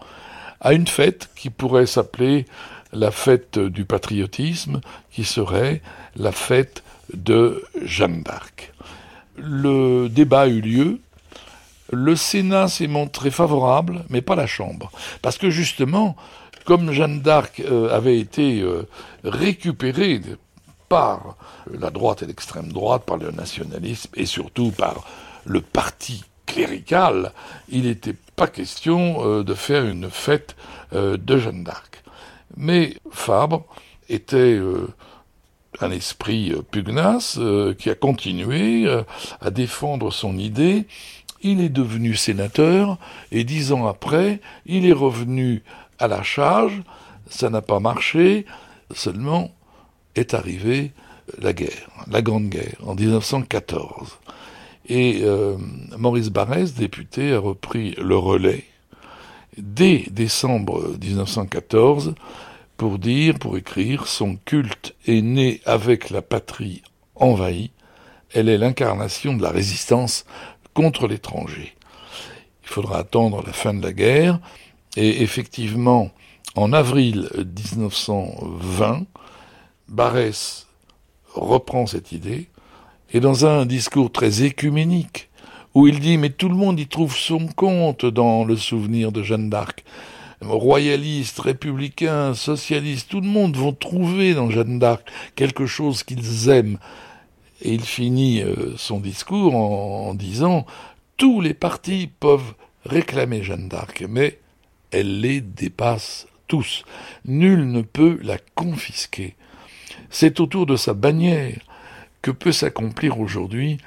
Speaker 10: à une fête qui pourrait s'appeler la fête du patriotisme, qui serait la fête de Jeanne d'Arc. Le débat a eu lieu, le Sénat s'est montré favorable, mais pas la Chambre. Parce que justement, comme Jeanne d'Arc euh, avait été euh, récupérée par la droite et l'extrême droite, par le nationalisme et surtout par le parti clérical, il n'était pas question euh, de faire une fête de Jeanne d'Arc. Mais Fabre était un esprit pugnace qui a continué à défendre son idée il est devenu sénateur et dix ans après, il est revenu à la charge. Ça n'a pas marché. Seulement est arrivée la guerre, la Grande Guerre, en 1914. Et euh, Maurice Barrès, député, a repris le relais dès décembre 1914 pour dire, pour écrire, son culte est né avec la patrie envahie, elle est l'incarnation de la résistance contre l'étranger. Il faudra attendre la fin de la guerre, et effectivement, en avril 1920, Barès reprend cette idée, et dans un discours très écuménique, où il dit mais tout le monde y trouve son compte dans le souvenir de Jeanne d'Arc. Royalistes, républicains, socialistes, tout le monde vont trouver dans Jeanne d'Arc quelque chose qu'ils aiment. Il finit euh, son discours en, disant Tous les partis peuvent réclamer Jeanne d'Arc, mais elle les dépasse tous. Nul ne peut la confisquer. C'est autour de sa bannière que peut s'accomplir aujourd'hui,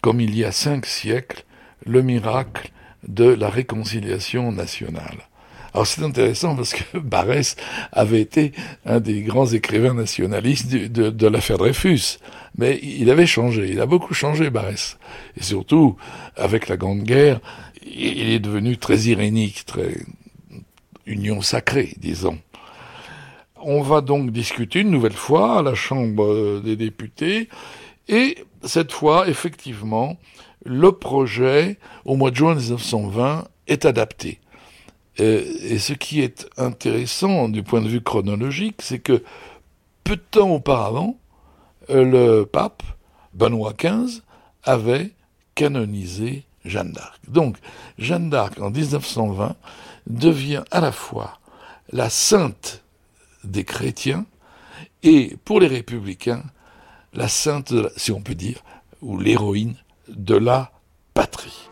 Speaker 10: comme il y a cinq siècles, le miracle de la réconciliation nationale. Alors c'est intéressant parce que <laughs> Barès avait été un des grands écrivains nationalistes de, l'affaire Dreyfus. Mais il avait changé, il a beaucoup changé Barès. Et surtout, avec la Grande Guerre, il est devenu très irénique, très union sacrée, disons. On va donc discuter une nouvelle fois à la Chambre des députés, et cette fois, effectivement, le projet, au mois de juin 1920, est adapté. Euh, et ce qui est intéressant du point de vue chronologique, c'est que peu de temps auparavant, euh, le pape, Benoît XV, avait canonisé Jeanne d'Arc. Donc, Jeanne d'Arc, en 1920, devient à la fois la sainte des chrétiens et, pour les républicains, la sainte, si on peut dire, ou l'héroïne de la patrie.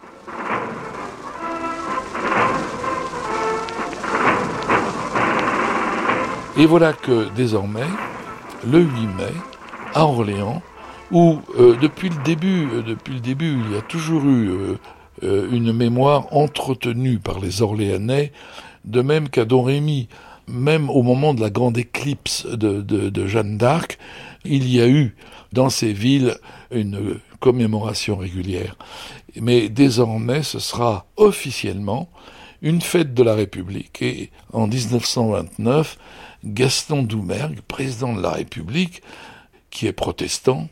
Speaker 10: Et voilà que désormais, le 8 mai, à Orléans, où euh, depuis le début, euh, depuis le début, il y a toujours eu euh, une mémoire entretenue par les Orléanais, de même qu'à Don Rémy, même au moment de la grande éclipse de, de Jeanne d'Arc, il y a eu dans ces villes une commémoration régulière. Mais désormais, ce sera officiellement une fête de la République. Et en 1929, Gaston Doumergue, président de la République, qui est protestant.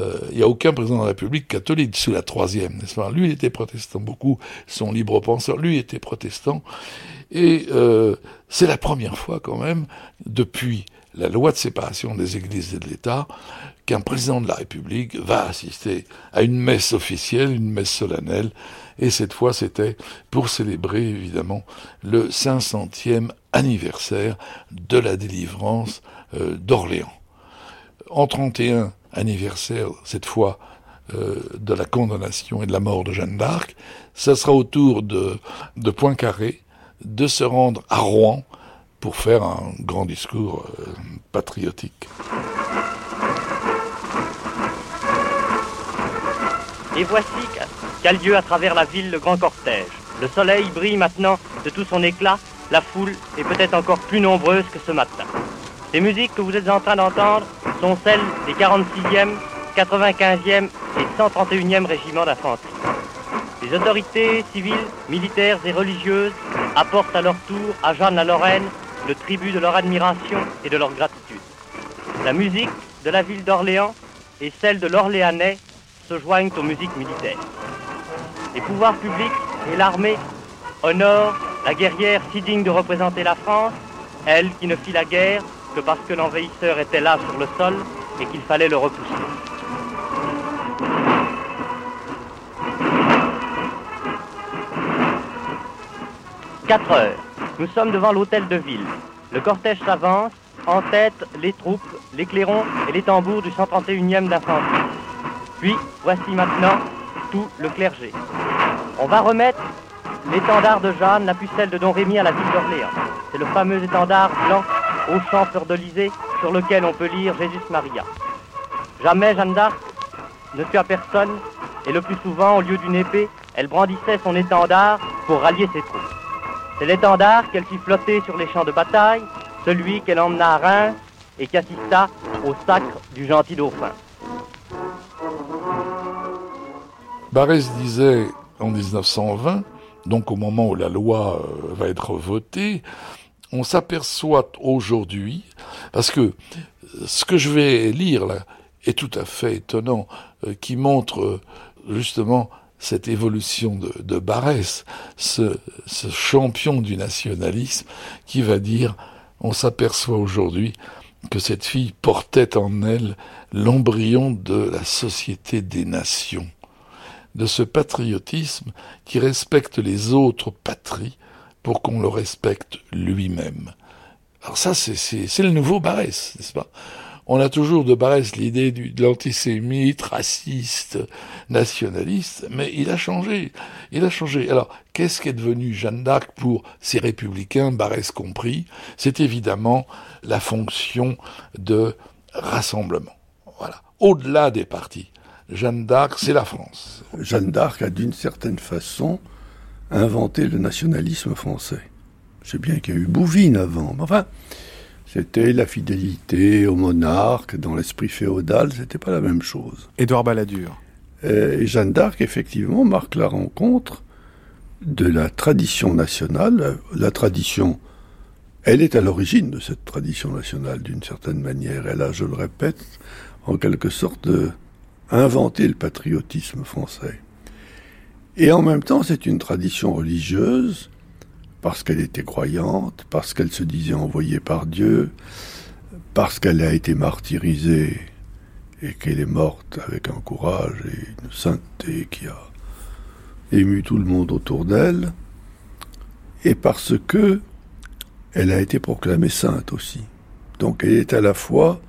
Speaker 10: Euh, il n'y a aucun président de la République catholique sous la troisième, n'est-ce pas? Lui, était protestant. Beaucoup sont libre penseurs. Lui était protestant. Et euh, c'est la première fois quand même, depuis la loi de séparation des églises et de l'État, qu'un président de la République va assister à une messe officielle, une messe solennelle, et cette fois c'était pour célébrer évidemment le 500e anniversaire de la délivrance euh, d'Orléans. En 31 anniversaire, cette fois, euh, de la condamnation et de la mort de Jeanne d'Arc, ça sera au tour de, de Poincaré de se rendre à Rouen pour faire un grand discours euh, patriotique.
Speaker 16: Et voici qu'a lieu à travers la ville le grand cortège. Le soleil brille maintenant de tout son éclat, la foule est peut-être encore plus nombreuse que ce matin. Les musiques que vous êtes en train d'entendre sont celles des 46e, 95e et 131e régiments d'infanterie. Les autorités civiles, militaires et religieuses apportent à leur tour à Jeanne la Lorraine le tribut de leur admiration et de leur gratitude. La musique de la ville d'Orléans et celle de l'Orléanais se joignent aux musiques militaires. Les pouvoirs publics et l'armée honorent la guerrière si digne de représenter la France, elle qui ne fit la guerre que parce que l'envahisseur était là sur le sol et qu'il fallait le repousser. Quatre heures. Nous sommes devant l'hôtel de ville. Le cortège s'avance, en tête les troupes, les clairons et les tambours du 131e d'infanterie. Puis, voici maintenant tout le clergé. On va remettre l'étendard de Jeanne, la pucelle de Don Rémy à la ville d'Orléans. C'est le fameux étendard blanc au champ fleur d'Olysée sur lequel on peut lire Jésus Maria. Jamais Jeanne d'Arc ne tua personne et le plus souvent, au lieu d'une épée, elle brandissait son étendard pour rallier ses troupes. C'est l'étendard qu'elle fit flotter sur les champs de bataille, celui qu'elle emmena à Reims et qui assista au sacre du gentil dauphin.
Speaker 10: Barès disait en 1920, donc au moment où la loi euh, va être votée, on s'aperçoit aujourd'hui, parce que ce que je vais lire là est tout à fait étonnant, euh, qui montre euh, justement cette évolution de, de ce champion du nationalisme, qui va dire, on s'aperçoit aujourd'hui que cette fille portait en elle l'embryon de la société des nations, de ce patriotisme qui respecte les autres patries pour qu'on le respecte lui-même. Alors ça, c'est le nouveau Barès, n'est-ce pas? On a toujours de Barès l'idée de l'antisémite, raciste, nationaliste, mais il a changé. Il a changé. Alors, qu'est-ce qu'est devenu Jeanne d'Arc pour ces républicains, Barès compris? C'est évidemment la fonction de rassemblement. Voilà. Au-delà des partis. Jeanne d'Arc, c'est la France.
Speaker 17: Jeanne d'Arc a d'une certaine façon inventé le nationalisme français. Je sais bien qu'il y a eu Bouvines avant, mais enfin, c'était la fidélité au monarque, dans l'esprit féodal, c'était pas la même chose.
Speaker 1: Édouard Balladur.
Speaker 17: Euh, et Jeanne d'Arc, effectivement, marque la rencontre de la tradition nationale. La tradition, elle est à l'origine de cette tradition nationale, d'une certaine manière. Elle a, je le répète, en quelque sorte, inventé le patriotisme français. Et en même temps, c'est une tradition religieuse, parce qu'elle était croyante, parce qu'elle se disait envoyée par Dieu, parce qu'elle a été martyrisée et qu'elle est morte avec un courage et une sainteté qui a ému tout le monde autour d'elle, et parce que elle a été proclamée sainte aussi. Donc elle est à la fois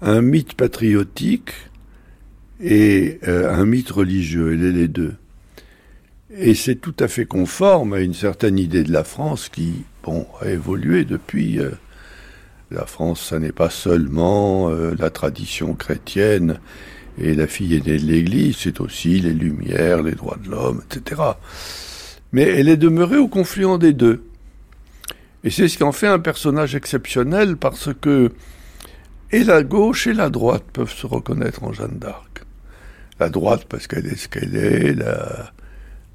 Speaker 17: un mythe patriotique et euh, un mythe religieux, elle est les deux. Et c'est tout à fait conforme à une certaine idée de la France qui, bon, a évolué depuis. Euh, la France, ça n'est pas seulement euh, la tradition chrétienne et la fille aînée de l'Église, c'est aussi les Lumières, les droits de l'homme, etc. Mais elle est demeurée au confluent des deux. Et c'est ce qui en fait un personnage exceptionnel parce que et la gauche et la droite peuvent se reconnaître en Jeanne d'Arc. La droite parce qu'elle est ce qu'elle est,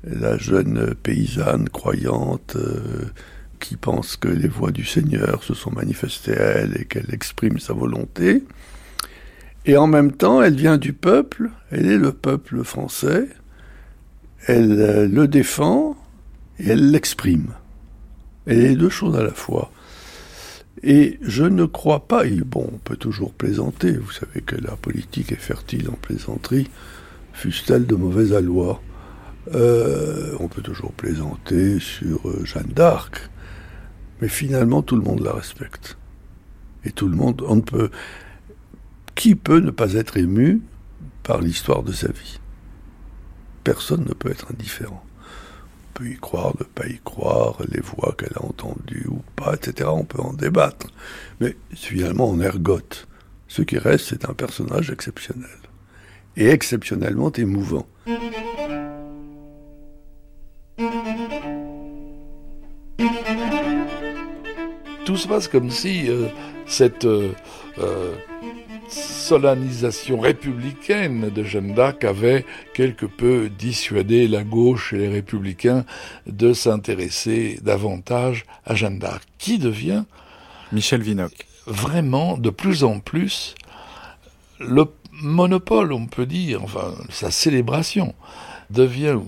Speaker 17: la, jeune paysanne croyante euh, qui pense que les voix du Seigneur se sont manifestées à elle et qu'elle exprime sa volonté. Et en même temps, elle vient du peuple, elle est le peuple français, elle euh, le défend et elle l'exprime. Elle est deux choses à la fois. Et je ne crois pas, et bon, on peut toujours plaisanter, vous savez que la politique est fertile en plaisanterie, fût-elle de mauvais aloi. Euh, on peut toujours plaisanter sur euh, Jeanne d'Arc, mais finalement tout le monde la respecte. Et tout le monde, on ne peut, qui peut ne pas être ému par l'histoire de sa vie? Personne ne peut être indifférent. Peut y croire, ne pas y croire, les voix qu'elle a entendues ou pas, etc. On peut en débattre. Mais finalement, on ergote. Ce qui reste, c'est un personnage exceptionnel. Et exceptionnellement émouvant.
Speaker 10: Tout se passe comme si euh, cette euh, euh, solennisation républicaine de Jeanne d'Arc avait quelque peu dissuadé la gauche et les républicains de s'intéresser davantage à Jeanne d'Arc, qui devient
Speaker 1: Michel Vinocq
Speaker 10: vraiment de plus en plus le monopole, on peut dire, enfin sa célébration devient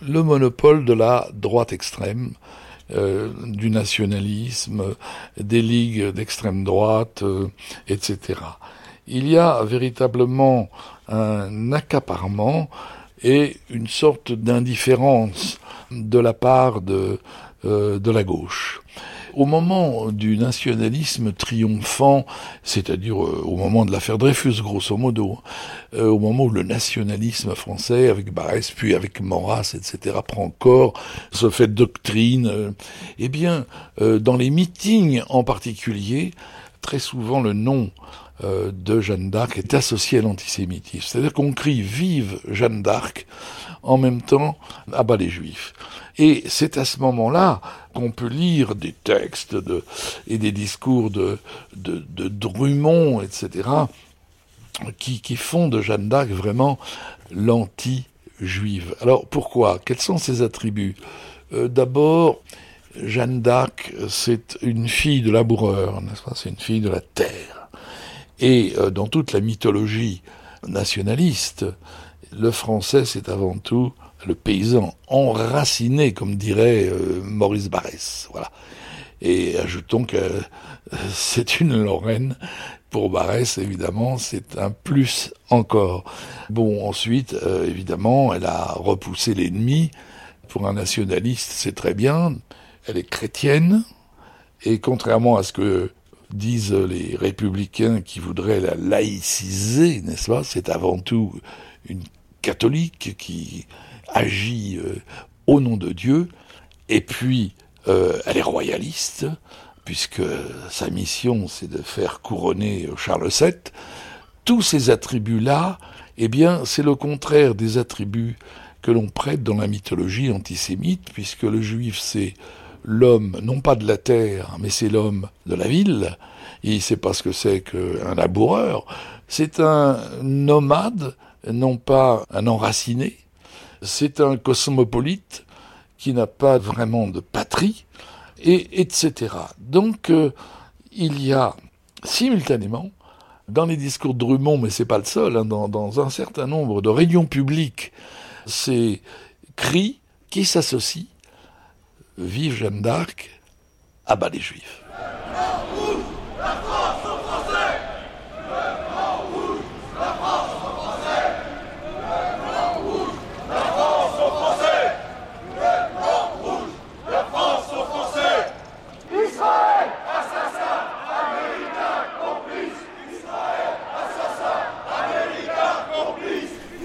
Speaker 10: le monopole de la droite extrême, euh, du nationalisme, des ligues d'extrême droite, euh, etc. Il y a véritablement un accaparement et une sorte d'indifférence de la part de, euh, de la gauche. Au moment du nationalisme triomphant, c'est-à-dire euh, au moment de l'affaire Dreyfus, grosso modo, euh, au moment où le nationalisme français, avec Barès, puis avec Maurras, etc., prend corps, se fait doctrine, eh bien, dans les meetings en particulier, très souvent le nom de Jeanne d'Arc est associé à l'antisémitisme. C'est-à-dire qu'on crie Vive Jeanne d'Arc en même temps à bas les Juifs. Et c'est à ce moment-là qu'on peut lire des textes de, et des discours de Drummond, etc., qui, qui font de Jeanne d'Arc vraiment l'anti-juive. Alors pourquoi? Quels sont ses attributs? Euh, D'abord, Jeanne d'Arc, c'est une fille de laboureur, n'est-ce pas? C'est une fille de la terre. Et euh, dans toute la mythologie nationaliste, le français, c'est avant tout le paysan enraciné, comme dirait euh, Maurice Barrès. Voilà. Et ajoutons que euh, c'est une Lorraine. Pour Barrès, évidemment, c'est un plus encore. Bon, ensuite, évidemment, elle a repoussé l'ennemi. Pour un nationaliste, c'est très bien. Elle est chrétienne. Et contrairement à ce que disent les républicains qui voudraient la laïciser, n'est-ce pas? C'est avant tout une catholique qui agit euh, au nom de Dieu, et puis euh, elle est royaliste, puisque sa mission c'est de faire couronner Charles VII. Tous ces attributs-là, eh bien, c'est le contraire des attributs que l'on prête dans la mythologie antisémite, puisque le juif c'est l'homme, non pas de la terre, mais c'est l'homme de la ville. Il sait pas ce que c'est qu'un laboureur. C'est un nomade, non pas un enraciné, c'est un cosmopolite qui n'a pas vraiment de patrie, et etc. Donc euh, il y a simultanément dans les discours de Drummond, mais c'est pas le seul, hein, dans, un certain nombre de réunions publiques, ces cris qui s'associent Vive Jeanne d'Arc, abat les Juifs.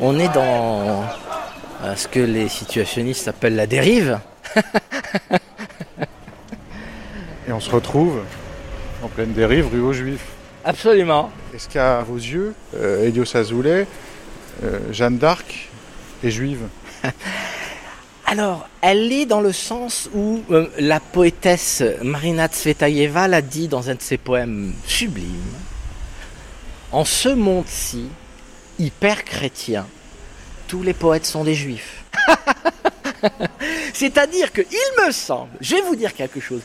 Speaker 18: on est dans euh, ce que les situationnistes appellent la dérive. <laughs> <laughs>
Speaker 1: Et on se retrouve en pleine dérive rue aux Juifs.
Speaker 18: Absolument.
Speaker 1: Est-ce qu'à vos yeux, euh, Azoulay, euh, Jeanne d'Arc est juive <laughs>
Speaker 18: Alors, elle est dans le sens où euh, la poétesse Marina Tsvetaeva l'a dit dans un de ses poèmes sublimes. En ce monde-ci, hyper chrétien, tous les poètes sont des juifs. <laughs> <laughs> C'est-à-dire que, il me semble, je vais vous dire quelque chose,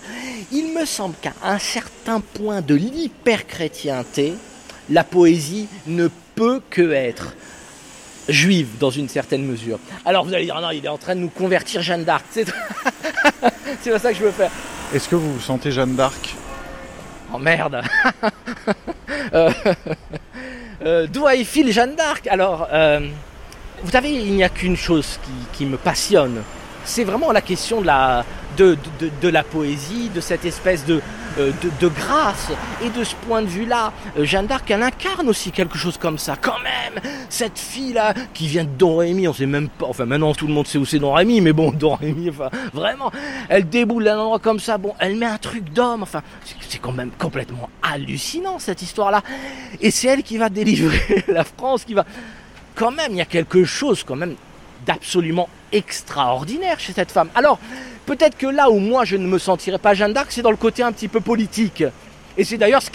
Speaker 18: il me semble qu'à un certain point de l'hyper-chrétienté, la poésie ne peut que être juive dans une certaine mesure. Alors vous allez dire, non, il est en train de nous convertir Jeanne d'Arc. C'est pas <laughs> ça que je veux faire.
Speaker 1: Est-ce que vous vous sentez Jeanne d'Arc?
Speaker 18: Oh merde <laughs> euh, euh, D'où a-t-il Jeanne d'Arc? Alors, euh, vous savez, il n'y a qu'une chose qui, me passionne. C'est vraiment la question de la, de, de, de, la poésie, de cette espèce de, euh, de, grâce. Et de ce point de vue-là, euh, Jeanne d'Arc, elle incarne aussi quelque chose comme ça. Quand même, cette fille-là, qui vient de Don Rémy, on sait même pas, enfin maintenant tout le monde sait où c'est Don Rémy, mais bon, <laughs> Don Rémy, enfin, vraiment, elle déboule d'un endroit comme ça, bon, elle met un truc d'homme, enfin, c'est quand même complètement hallucinant cette histoire-là. Et c'est elle qui va délivrer <laughs> la France, qui va... Quand même, il y a quelque chose quand même d'absolument extraordinaire chez cette femme. Alors, peut-être que là où moi je ne me sentirais pas Jeanne d'Arc, c'est dans le côté un petit peu politique. Et c'est d'ailleurs ce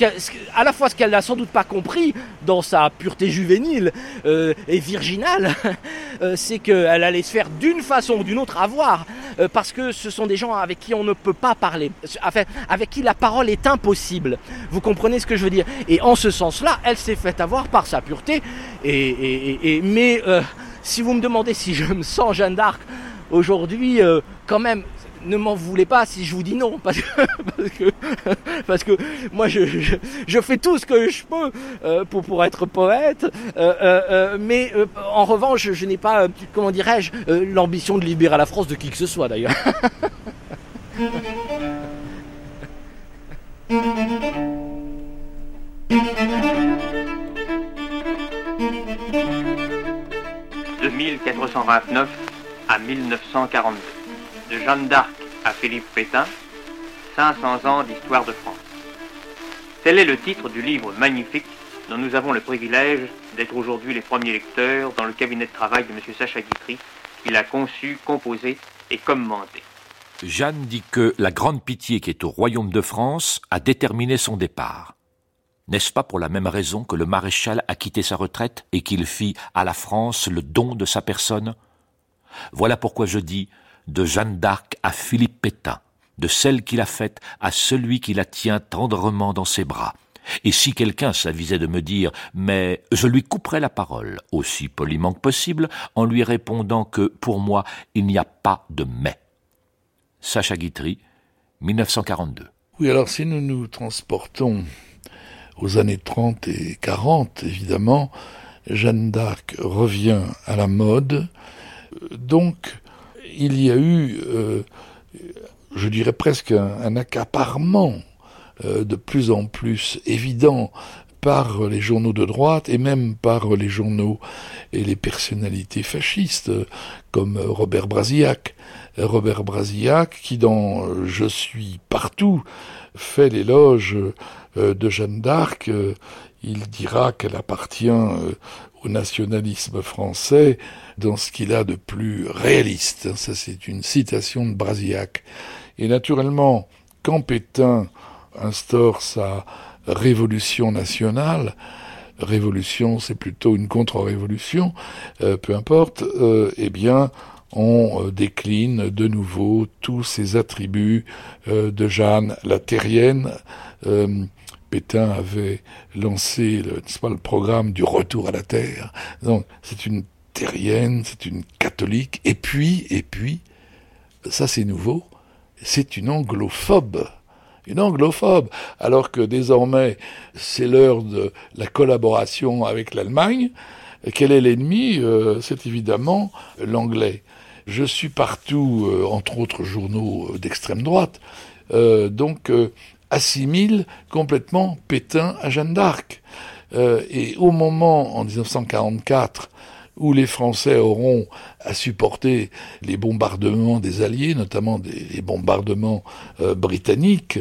Speaker 18: à la fois ce qu'elle n'a sans doute pas compris dans sa pureté juvénile euh, et virginale, <laughs> euh, c'est qu'elle allait se faire d'une façon ou d'une autre avoir, euh, parce que ce sont des gens avec qui on ne peut pas parler, enfin, avec qui la parole est impossible. Vous comprenez ce que je veux dire? Et en ce sens-là, elle s'est faite avoir par sa pureté. Et, et, et mais euh, si vous me demandez si je me sens Jeanne d'Arc, aujourd'hui, euh, quand même, ne m'en voulez pas si je vous dis non, parce que, <laughs> <laughs> parce que, moi je, je, fais tout ce que je peux euh, pour, pour être poète, euh, euh, mais en revanche je n'ai pas, comment dirais-je, l'ambition de libérer la France de qui que ce soit d'ailleurs. <laughs>
Speaker 16: De 1429 à 1942 de Jeanne d'Arc à Philippe Pétain, 500 ans d'histoire de France. Tel est le titre du livre magnifique dont nous avons le privilège d'être aujourd'hui les premiers lecteurs dans le cabinet de travail de M. Sacha Guitry, qu'il a conçu, composé et commenté.
Speaker 13: Jeanne dit que la grande pitié qui est au royaume de France a déterminé son départ. N'est-ce pas pour la même raison que le maréchal a quitté sa retraite et qu'il fit à la France le don de sa personne? Voilà pourquoi je dis de Jeanne d'Arc à Philippe Pétain, de celle qu'il a faite à celui qui la tient tendrement dans ses bras. Et si quelqu'un s'avisait de me dire mais je lui couperai la parole, aussi poliment que possible, en lui répondant que pour moi il n'y a pas de mais. Sacha Guitry, 1942.
Speaker 10: Oui, alors si nous nous transportons aux années 30 et 40, évidemment, Jeanne d'Arc revient à la mode. Donc, il y a eu, euh, je dirais presque un, accaparement euh, de plus en plus évident par les journaux de droite et même par les journaux et les personnalités fascistes comme Robert Brasillac. Robert Brasillac qui dans Je suis partout fait l'éloge euh, de Jeanne d'Arc. Il dira qu'elle appartient au nationalisme français dans ce qu'il a de plus réaliste. Ça, c'est une citation de Brasillac. Et naturellement, quand Pétain instaure sa révolution nationale, révolution, c'est plutôt une contre-révolution, euh, peu importe, euh, eh bien, on euh, décline de nouveau tous ces attributs de Jeanne la terrienne, Pétain avait lancé le, pas, le programme du retour à la terre. Donc c'est une terrienne, c'est une catholique, et puis, et puis, ça c'est nouveau, c'est une anglophobe. Une anglophobe, alors que désormais c'est l'heure de la collaboration avec l'Allemagne. Quel est l'ennemi? Euh, C'est évidemment l'anglais. Je suis partout, euh, entre autres journaux d'extrême droite, euh, donc assimile complètement Pétain à Jeanne d'Arc. Euh, et au moment, en 1944, où les Français auront à supporter les bombardements des Alliés, notamment des, les bombardements euh, britanniques,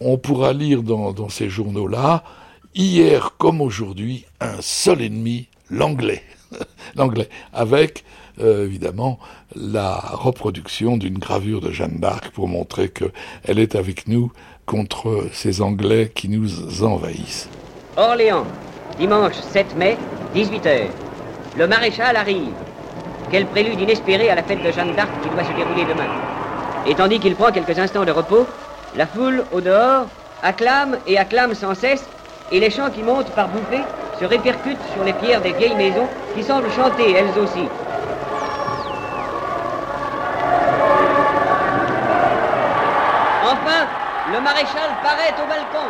Speaker 10: on pourra lire dans, ces journaux-là, hier comme aujourd'hui, un seul ennemi, l'anglais. <laughs> l'anglais, avec euh, évidemment la reproduction d'une gravure de Jeanne d'Arc pour montrer qu'elle est avec nous contre ces Anglais qui nous envahissent.
Speaker 19: Orléans, dimanche 7 mai, 18h. Le maréchal arrive. Quel prélude inespéré à la fête de Jeanne d'Arc qui doit se dérouler demain. Et tandis qu'il prend quelques instants de repos, la foule au dehors acclame et acclame sans cesse, et les chants qui montent par bouffées se répercutent sur les pierres des vieilles maisons qui semblent chanter elles aussi. Enfin, le maréchal paraît au balcon.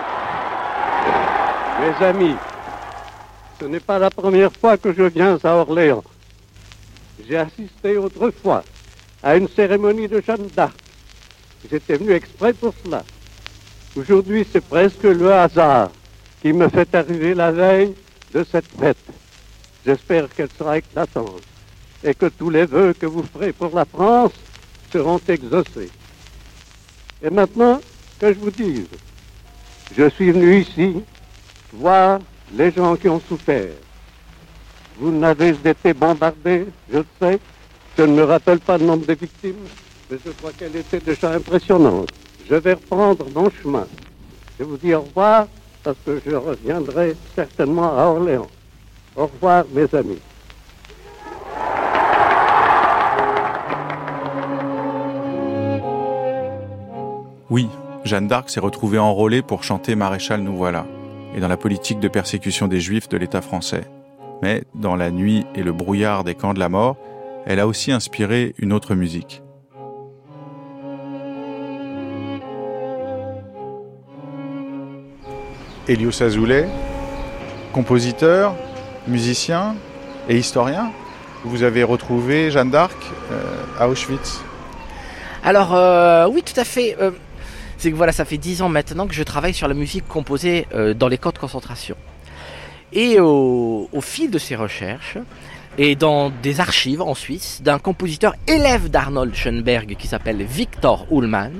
Speaker 20: Mes amis, ce n'est pas la première fois que je viens à Orléans. J'ai assisté autrefois à une cérémonie de Jeanne d'Arc. J'étais venu exprès pour cela. Aujourd'hui, c'est presque le hasard qui me fait arriver la veille de cette fête. J'espère qu'elle sera éclatante et que tous les vœux que vous ferez pour la France seront exaucés. Et maintenant, que je vous dise, je suis venu ici voir les gens qui ont souffert. Vous n'avez été bombardés, je le sais. Je ne me rappelle pas le nombre de victimes, mais je crois qu'elle était déjà impressionnante. Je vais reprendre mon chemin. Je vous dis au revoir parce que je reviendrai certainement à Orléans. Au revoir, mes amis.
Speaker 1: Oui, Jeanne d'Arc s'est retrouvée enrôlée pour chanter Maréchal nous voilà, et dans la politique de persécution des Juifs de l'État français. Mais dans la nuit et le brouillard des camps de la mort, elle a aussi inspiré une autre musique. Elios Azoulay, compositeur, musicien et historien. Vous avez retrouvé Jeanne d'Arc euh, à Auschwitz.
Speaker 18: Alors euh, oui, tout à fait. Euh, c'est que voilà, ça fait dix ans maintenant que je travaille sur la musique composée dans les camps de concentration. Et au, au, fil de ces recherches, et dans des archives en Suisse, d'un compositeur élève d'Arnold Schoenberg qui s'appelle Victor Ullmann,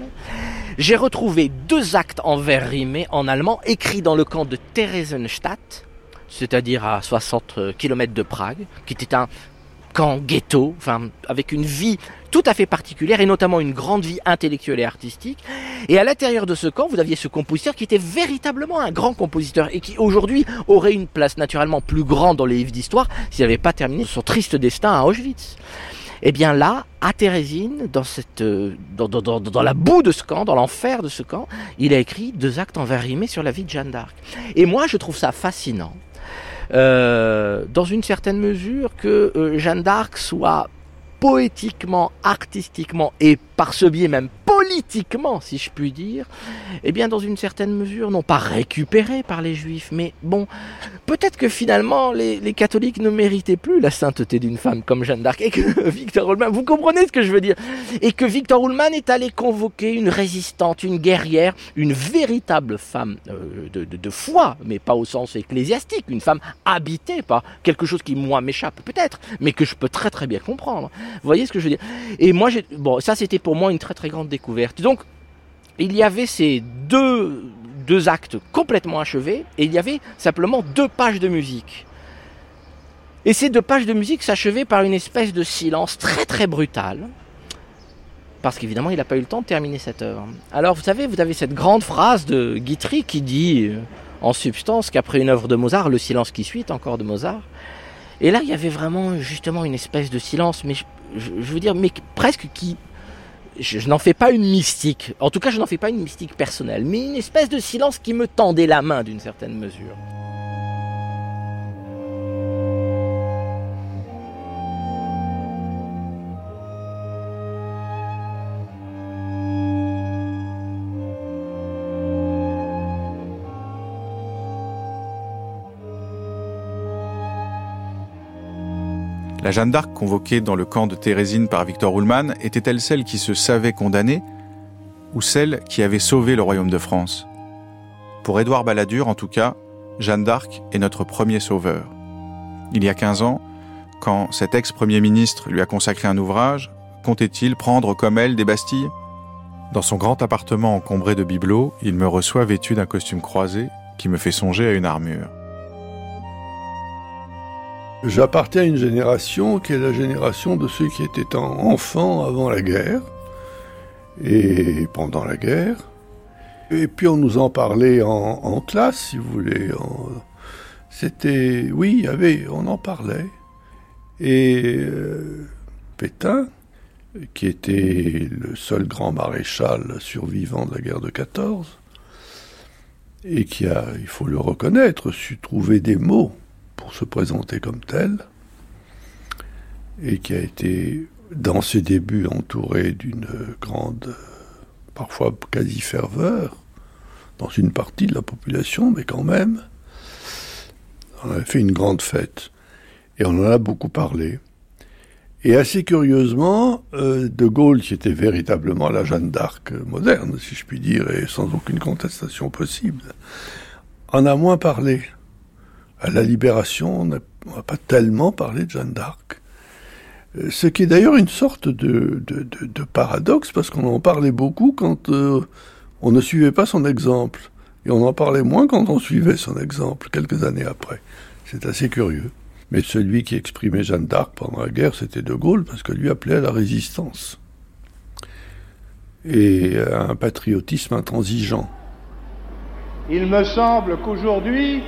Speaker 18: j'ai retrouvé deux actes en vers rimés en allemand écrits dans le camp de Theresienstadt, c'est-à-dire à 60 km de Prague, qui était un camp ghetto, enfin, avec une vie tout à fait particulière et notamment une grande vie intellectuelle et artistique. Et à l'intérieur de ce camp, vous aviez ce compositeur qui était véritablement un grand compositeur et qui aujourd'hui aurait une place naturellement plus grande dans les livres d'histoire s'il n'avait pas terminé son triste destin à Auschwitz. Eh bien là, à Thérésine, dans, cette, euh, dans, dans, la boue de ce camp, dans l'enfer de ce camp, il a écrit deux actes en vers rimés sur la vie de Jeanne d'Arc. Et moi, je trouve ça fascinant euh, dans une certaine mesure que euh, Jeanne d'Arc soit poétiquement, artistiquement et par ce biais même politiquement, si je puis dire, eh bien dans une certaine mesure, non pas récupéré par les juifs, mais bon, peut-être que finalement les, catholiques ne méritaient plus la sainteté d'une femme comme Jeanne d'Arc et que <laughs> Victor Ullmann, vous comprenez ce que je veux dire, et que Victor Ullmann est allé convoquer une résistante, une guerrière, une véritable femme euh, de, de, de, foi, mais pas au sens ecclésiastique, une femme habitée par quelque chose qui moi m'échappe peut-être, mais que je peux très très bien comprendre. Vous voyez ce que je veux dire? Et moi, bon, ça c'était pour moi une très très grande découverte. Donc, il y avait ces deux, deux actes complètement achevés et il y avait simplement deux pages de musique. Et ces deux pages de musique s'achevaient par une espèce de silence très très brutal. Parce qu'évidemment, il n'a pas eu le temps de terminer cette œuvre. Alors, vous savez, vous avez cette grande phrase de Guitry qui dit, euh, en substance, qu'après une œuvre de Mozart, le silence qui suit encore de Mozart. Et là, il y avait vraiment justement une espèce de silence, mais je, dire, mais presque qui je, n'en fais pas une mystique. En tout cas, je n'en fais pas une mystique personnelle, mais une espèce de silence qui me tendait la main d'une certaine mesure.
Speaker 1: La Jeanne d'Arc convoquée dans le camp de Thérésine par Victor Ullmann était-elle celle qui se savait condamnée ou celle qui avait sauvé le royaume de France? Pour Édouard Balladur, en tout cas, Jeanne d'Arc est notre premier sauveur. Il y a 15 ans, quand cet ex-premier ministre lui a consacré un ouvrage, comptait-il prendre comme elle des Bastilles? Dans son grand appartement encombré de bibelots, il me reçoit vêtu d'un costume croisé qui me fait songer à une armure.
Speaker 17: J'appartiens à une génération qui est la génération de ceux qui étaient enfants avant la guerre et pendant la guerre. Et puis on nous en parlait en, classe, si vous voulez. C'était, oui, il y avait, on en parlait. Et euh, Pétain, qui était le seul grand maréchal survivant de la guerre de 14, et qui a, il faut le reconnaître, su trouver des mots pour se présenter comme tel, et qui a été, dans ses débuts, entouré d'une grande, parfois quasi ferveur, dans une partie de la population, mais quand même, on a fait une grande fête. Et on en a beaucoup parlé. Et assez curieusement, euh, De Gaulle, qui était véritablement la Jeanne d'Arc moderne, si je puis dire, et sans aucune contestation possible, en a moins parlé à la Libération, on n'a pas tellement parlé de Jeanne d'Arc. Euh, ce qui est d'ailleurs une sorte de, de, paradoxe, parce qu'on en parlait beaucoup quand euh, on ne suivait pas son exemple. Et on en parlait moins quand on suivait son exemple, quelques années après. C'est assez curieux. Mais celui qui exprimait Jeanne d'Arc pendant la guerre, c'était De Gaulle, parce que lui appelait à la résistance. Et à un patriotisme intransigeant.
Speaker 21: Il me semble qu'aujourd'hui,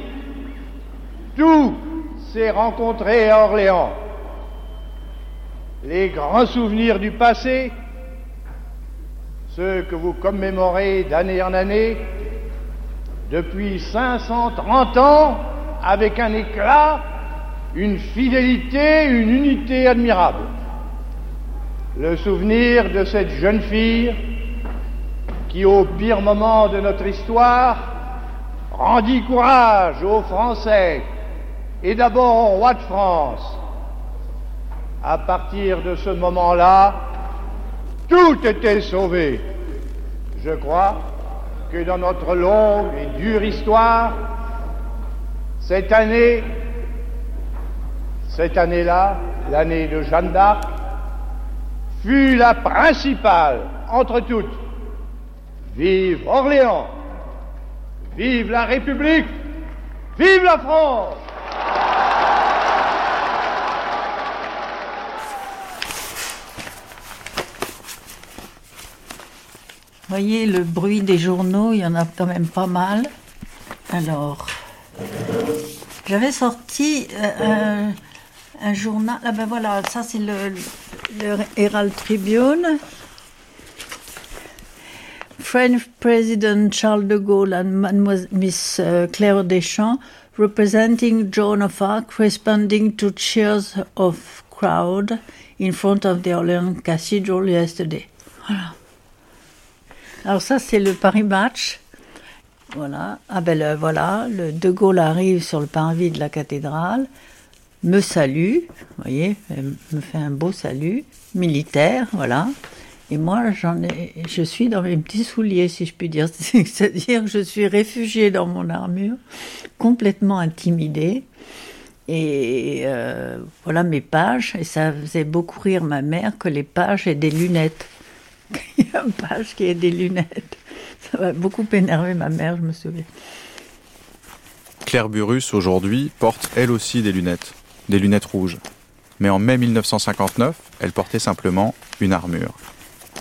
Speaker 21: tout s'est rencontré à Orléans. Les grands souvenirs du passé, ceux que vous commémorez d'année en année, depuis 530 ans, avec un éclat, une fidélité, une unité admirable.
Speaker 22: le souvenir de cette jeune fille qui, au pire moment de notre histoire, rendit courage aux Français et d'abord roi de France. À partir de ce moment-là, tout était sauvé. Je crois que dans notre longue et dure histoire, cette année, cette année-là, l'année de Jeanne d'Arc, fut la principale entre toutes. Vive Orléans, vive la République, vive la France
Speaker 23: voyez le bruit des journaux, il y en a quand même pas mal. Alors, j'avais sorti euh, un, journal. Ah ben voilà, ça c'est le, Herald Tribune. French President Charles de Gaulle and Miss euh, Claire Deschamps representing Joan of Arc responding to cheers of crowd in front of the Orleans Cathedral yesterday. Voilà. Alors ça, c'est le Paris Match. Voilà. Ah ben voilà, le De Gaulle arrive sur le parvis de la cathédrale, me salue, vous voyez, me fait un beau salut militaire, voilà. Et moi, j'en ai, je suis dans mes petits souliers, si je puis dire. <laughs> C'est-à-dire que je suis réfugiée dans mon armure, complètement intimidée. Et euh, voilà mes pages. Et ça faisait beaucoup rire ma mère que les pages aient des lunettes. <laughs> Il y a un page qui a des lunettes. Ça va beaucoup énerver ma mère, je me souviens.
Speaker 1: Claire Burus, aujourd'hui, porte elle aussi des lunettes, des lunettes rouges. Mais en mai 1959, elle portait simplement une armure.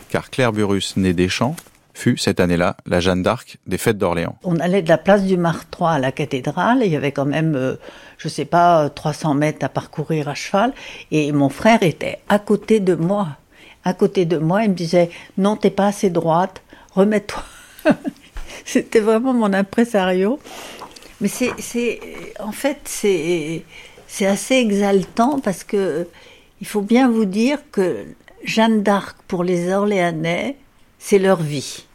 Speaker 1: Car Claire Burus, née des Champs, fut cette année-là la Jeanne d'Arc des fêtes d'Orléans.
Speaker 23: On allait de la place du Martroi à la cathédrale, et il y avait quand même, euh, je sais pas, 300 mètres à parcourir à cheval, et mon frère était à côté de moi à côté de moi, il me disait Non, t'es pas assez droite, remets-toi. <laughs> C'était vraiment mon impresario. Mais c'est, en fait, c'est, c'est assez exaltant parce que il faut bien vous dire que Jeanne d'Arc, pour les Orléanais, c'est leur vie.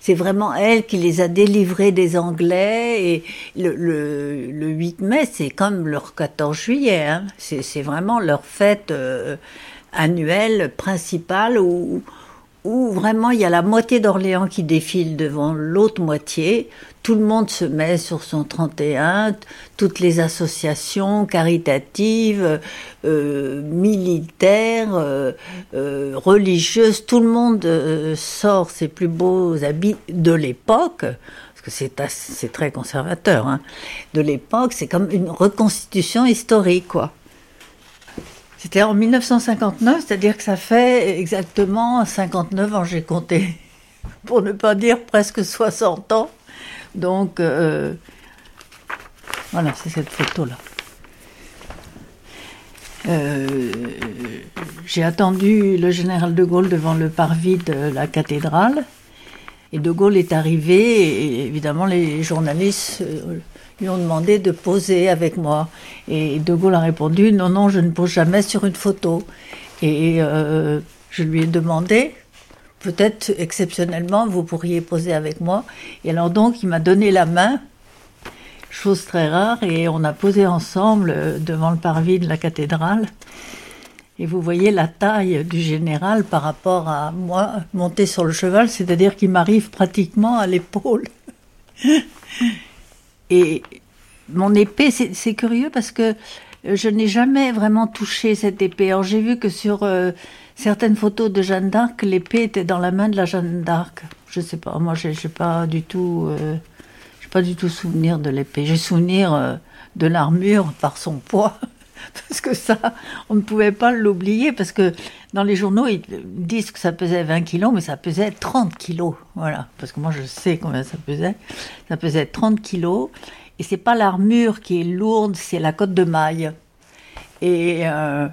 Speaker 23: C'est vraiment elle qui les a délivrés des Anglais. Et le, le, 8 mai, c'est comme leur 14 juillet. Hein. C'est, vraiment leur fête. Euh, annuel principal où, où vraiment il y a la moitié d'Orléans qui défile devant l'autre moitié. Tout le monde se met sur son 31, toutes les associations caritatives, euh, militaires, euh, euh, religieuses, tout le monde sort ses plus beaux habits de l'époque parce que c'est c'est très conservateur, hein, de l'époque, c'est comme une reconstitution historique, quoi. C'était en 1959, c'est-à-dire que ça fait exactement 59 ans, j'ai compté, <laughs> pour ne pas dire presque 60 ans. Donc, euh, voilà, c'est cette photo-là. Euh, j'ai attendu le général de Gaulle devant le parvis de la cathédrale. Et de Gaulle est arrivé, et évidemment les journalistes euh, lui ont demandé de poser avec moi. Et De Gaulle a répondu non, non, je ne pose jamais sur une photo. Et euh, je lui ai demandé, peut-être exceptionnellement, vous pourriez poser avec moi. Et alors donc, il m'a donné la main, chose très rare, et on a posé ensemble euh, devant le parvis de la cathédrale. Et vous voyez la taille du général par rapport à moi monté sur le cheval, c'est-à-dire qu'il m'arrive pratiquement à l'épaule. <laughs> Et mon épée, c'est curieux parce que je n'ai jamais vraiment touché cette épée. Alors j'ai vu que sur euh, certaines photos de Jeanne d'Arc, l'épée était dans la main de la Jeanne d'Arc. Je sais pas, moi j'ai pas du tout, euh, pas du tout souvenir de l'épée. J'ai souvenir euh, de l'armure par son poids. <laughs> <laughs> parce que ça, on ne pouvait pas l'oublier, parce que dans les journaux, ils disent que ça pesait 20 kilos, mais ça pesait 30 kilos. Voilà, parce que moi je sais combien ça pesait. Ça pesait 30 kilos, et c'est pas l'armure qui est lourde, c'est la cotte de maille. Et euh,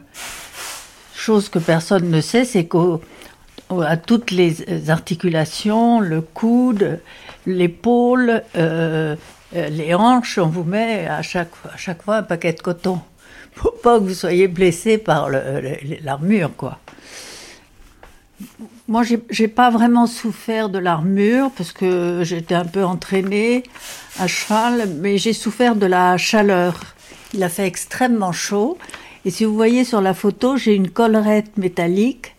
Speaker 23: chose que personne ne sait, c'est qu'à toutes les articulations, le coude, l'épaule, euh, euh, les hanches, on vous met à chaque, à chaque fois un paquet de coton. Faut pas que vous soyez blessé par l'armure, quoi. Moi, j'ai pas vraiment souffert de l'armure parce que j'étais un peu entraînée à cheval, mais j'ai souffert de la chaleur. Il a fait extrêmement chaud. Et si vous voyez sur la photo, j'ai une collerette métallique.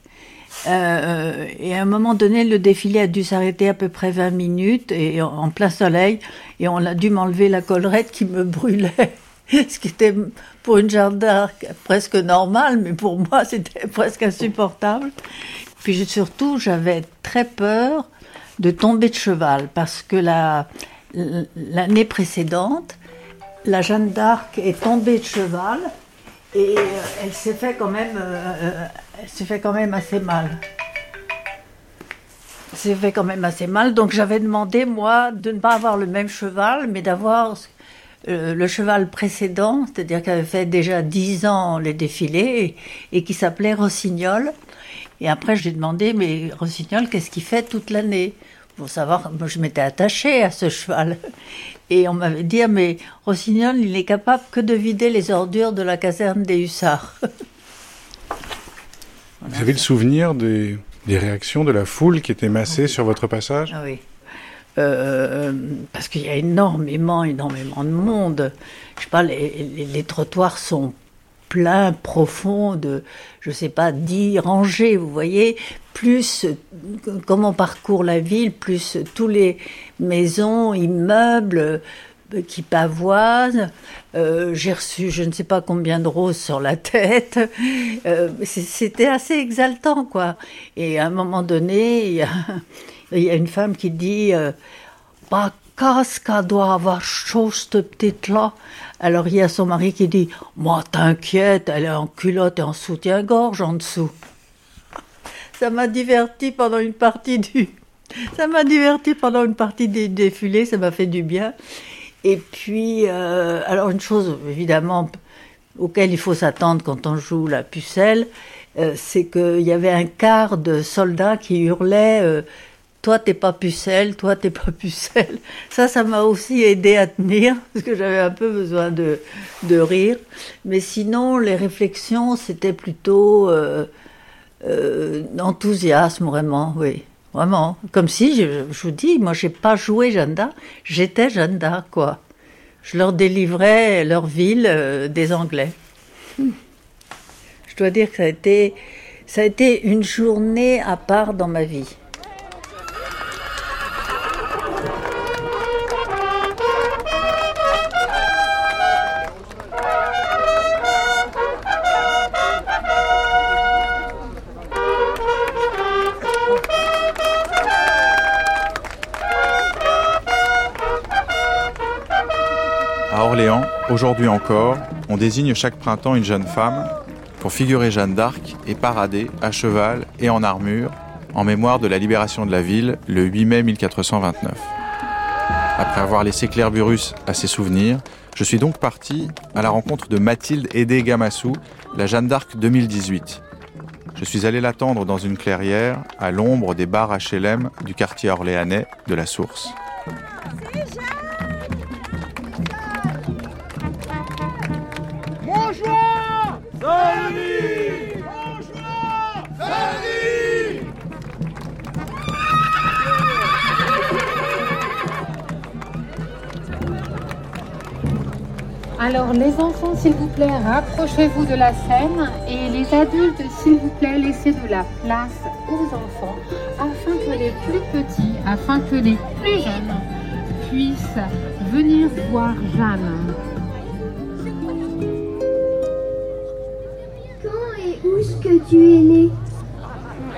Speaker 23: Euh, et à un moment donné, le défilé a dû s'arrêter à peu près 20 minutes et en plein soleil. Et on a dû m'enlever la collerette qui me brûlait. <laughs> Ce qui était pour une Jeanne d'Arc presque normal, mais pour moi c'était presque insupportable. Puis surtout, j'avais très peur de tomber de cheval parce que l'année précédente, la Jeanne d'Arc est tombée de cheval et euh, elle s'est fait quand même, euh, s'est fait quand même assez mal. s'est fait quand même assez mal, donc j'avais demandé moi de ne pas avoir le même cheval, mais d'avoir le cheval précédent, c'est-à-dire qui avait fait déjà dix ans les défilés et, et qui s'appelait Rossignol. Et après, j'ai demandé, mais Rossignol, qu'est-ce qu'il fait toute l'année Pour savoir, moi, je m'étais attachée à ce cheval. <laughs> Et on m'avait dit, ah, mais Rossignol, il n'est capable que de vider les ordures de la caserne des hussards. <laughs>
Speaker 1: Vous avez le souvenir des, réactions de la foule qui était massée sur votre passage?
Speaker 23: Ah Oui. Euh, parce qu'il y a énormément, énormément de monde. Je sais pas, les, trottoirs sont plein, profond de, je sais pas, dix rangées, vous voyez, plus comme on parcourt la ville, plus tous les maisons, immeubles euh, qui pavoisent. Euh, j'ai reçu je ne sais pas combien de roses sur la tête. Euh, c'était assez exaltant, quoi. Et à un moment donné, il y a, il y a une femme qui dit bah, qu'est-ce qu'elle doit avoir chaud, cette petite-là? Alors il y a son mari qui dit Moi, t'inquiète, elle est en culotte et en soutien-gorge en dessous. Ça m'a diverti pendant une partie du. Ça m'a diverti pendant une partie des défilés, ça m'a fait du bien. Et puis, euh, alors une chose évidemment auquel il faut s'attendre quand on joue la pucelle, euh, c'est qu'il y avait un quart de soldats qui hurlaient euh, toi t'es pas pucelle, toi t'es pas pucelle. Ça, ça m'a aussi aidé à tenir parce que j'avais un peu besoin de, de rire. Mais sinon, les réflexions, c'était plutôt euh, euh, enthousiasme vraiment, oui, vraiment. Comme si, je, vous dis, moi j'ai pas joué Jeanne d'Arc, j'étais Jeanne d'Arc quoi. Je leur délivrais leur ville euh, des Anglais. Je dois dire que ça a été, ça a été une journée à part dans ma vie.
Speaker 1: Aujourd'hui encore, on désigne chaque printemps une jeune femme pour figurer Jeanne d'Arc et parader à cheval et en armure en mémoire de la libération de la ville le 8 mai 1429. Après avoir laissé Claire Burus à ses souvenirs, je suis donc parti à la rencontre de Mathilde Edé Gamassou, la Jeanne d'Arc 2018. Je suis allé l'attendre dans une clairière à l'ombre des bars HLM du quartier orléanais de la Source.
Speaker 24: Alors les enfants, s'il vous plaît, rapprochez-vous de la scène et les adultes, s'il vous plaît, laissez de la place aux enfants afin que les plus petits, afin que les plus jeunes puissent venir voir Jeanne.
Speaker 25: Que tu es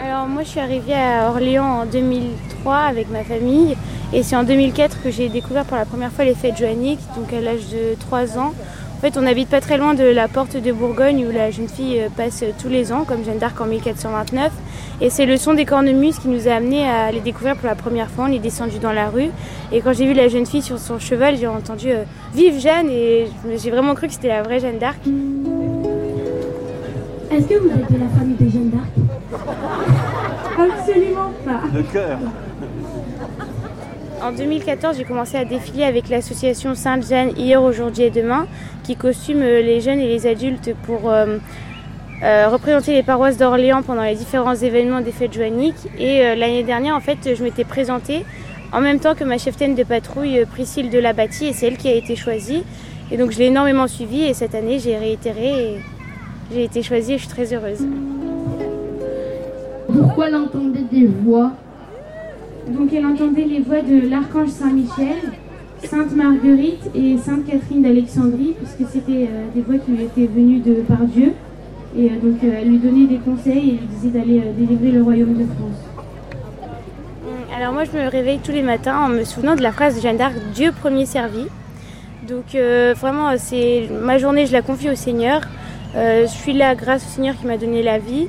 Speaker 26: Alors moi je suis arrivée à Orléans en 2003 avec ma famille et c'est en 2004 que j'ai découvert pour la première fois les fêtes joanniques, donc à l'âge de 3 ans. En fait, on n'habite pas très loin de la porte de Bourgogne où la jeune fille euh, passe tous les ans, comme Jeanne d'Arc en 1429. Et c'est le son des cornemuses qui nous a amenés à les découvrir pour la première fois. On est descendu dans la rue. Et quand j'ai vu la jeune fille sur son cheval, j'ai entendu euh, Vive Jeanne Et j'ai vraiment cru que c'était la vraie Jeanne d'Arc.
Speaker 25: Est-ce que vous êtes de la famille de Jeanne d'Arc <laughs>
Speaker 24: Absolument pas.
Speaker 27: Le cœur.
Speaker 26: En 2014, j'ai commencé à défiler avec l'association Sainte-Jeanne hier, aujourd'hui et demain, qui costume les jeunes et les adultes pour, euh, euh, représenter les paroisses d'Orléans pendant les différents événements des fêtes joanniques. Et euh, l'année dernière, en fait, je m'étais présentée en même temps que ma cheftaine de patrouille, euh, Priscille de la Bâtie, et c'est elle qui a été choisie. Et donc je l'ai énormément suivie et cette année j'ai réitéré et j'ai été choisie et je suis très heureuse.
Speaker 25: Pourquoi elle entendait des voix
Speaker 26: Donc elle entendait les voix de l'archange Saint-Michel, Sainte Marguerite et Sainte Catherine d'Alexandrie, puisque c'était euh, des voix qui lui étaient venues de par Dieu. Et euh, donc euh, elle lui donnait des conseils et lui disait d'aller euh, délivrer le royaume de France. Alors moi je me réveille tous les matins en me souvenant de la phrase de Jeanne d'Arc, Dieu premier servi. Donc euh, vraiment c'est ma journée je la confie au Seigneur. Euh, je suis là grâce au Seigneur qui m'a donné la vie.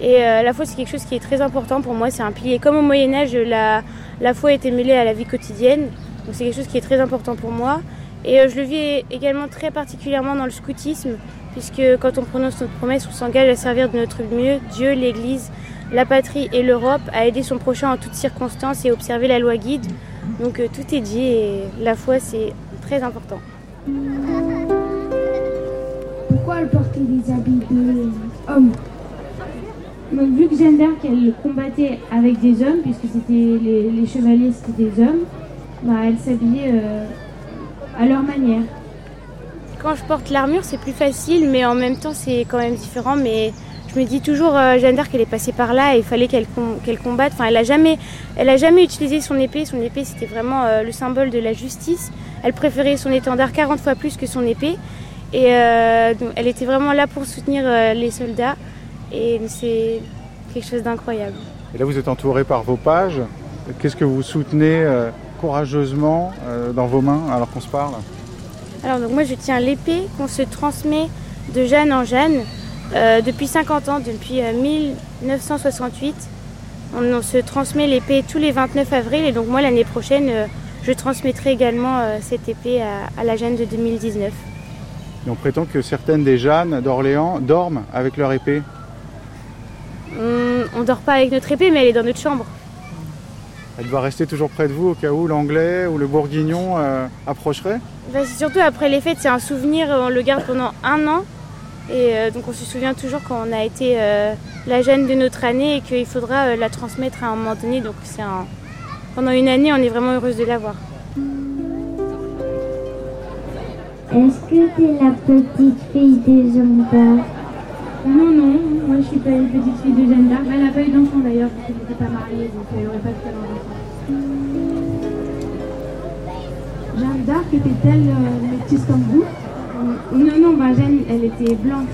Speaker 26: Et euh, la foi c'est quelque chose qui est très important pour moi, c'est un pilier. Comme au Moyen Âge la, la foi était mêlée à la vie quotidienne. Donc c'est quelque chose qui est très important pour moi. Et euh, je le vis également très particulièrement dans le scoutisme, puisque quand on prononce notre promesse, on s'engage à servir de notre mieux Dieu, l'Église, la patrie et l'Europe, à aider son prochain en toutes circonstances et observer la loi guide. Donc tout est dit et la foi c'est très important.
Speaker 25: Pourquoi elle portait des habits d'homme
Speaker 26: Donc vu que Jeanne d'Arc elle combattait avec des hommes, puisque c'était les, chevaliers c'était des hommes, bah, elle s'habillait euh, à leur manière. Quand je porte l'armure c'est plus facile mais en même temps c'est quand même différent mais je me dis toujours euh, Jeanne d'Arc est passée par là et il fallait qu'elle com- qu'elle combatte. Enfin elle a jamais jamais utilisé son épée, son épée c'était vraiment euh, le symbole de la justice. Elle préférait son étendard 40 fois plus que son épée et euh, donc, elle était vraiment là pour soutenir euh, les soldats et c'est quelque chose d'incroyable.
Speaker 1: Et là, vous êtes entouré par vos pages. Qu'est-ce que vous soutenez euh, courageusement dans vos mains alors qu'on se parle?
Speaker 26: Alors donc moi je tiens l'épée qu'on se transmet de Jeanne en Jeanne euh, depuis 50 ans, depuis euh, 1968. On, on se transmet l'épée tous les 29 avril et donc moi l'année prochaine euh, je transmettrai également cette épée à, à la Jeanne de 2019.
Speaker 1: Et on prétend que certaines des Jeannes d'Orléans dorment avec leur épée.
Speaker 26: On, on dort pas avec notre épée mais elle est dans notre chambre.
Speaker 1: Elle doit rester toujours près de vous au cas où l'anglais ou le bourguignon euh, approcherait
Speaker 26: Bah, c'est surtout après les fêtes, c'est un souvenir, on le garde pendant un an. Et euh, donc on se souvient toujours quand on a été euh, la jeune de notre année et qu'il faudra la transmettre à un moment donné. Donc c'est un... pendant une année, on est vraiment heureuse de l'avoir.
Speaker 25: Est-ce que t'es la petite fille des Jeanne d'Arc
Speaker 26: Non, non, moi je suis pas une petite fille de Jeanne d'Arc. Elle n'a pas eu d'enfant d'ailleurs parce qu'elle n'était pas mariée, donc elle n'aurait pas pu avoir d'enfant.
Speaker 25: Jeanne d'Arc était-elle euh, métisse comme vous
Speaker 26: Non, non, bah, Jeanne, elle était blanche.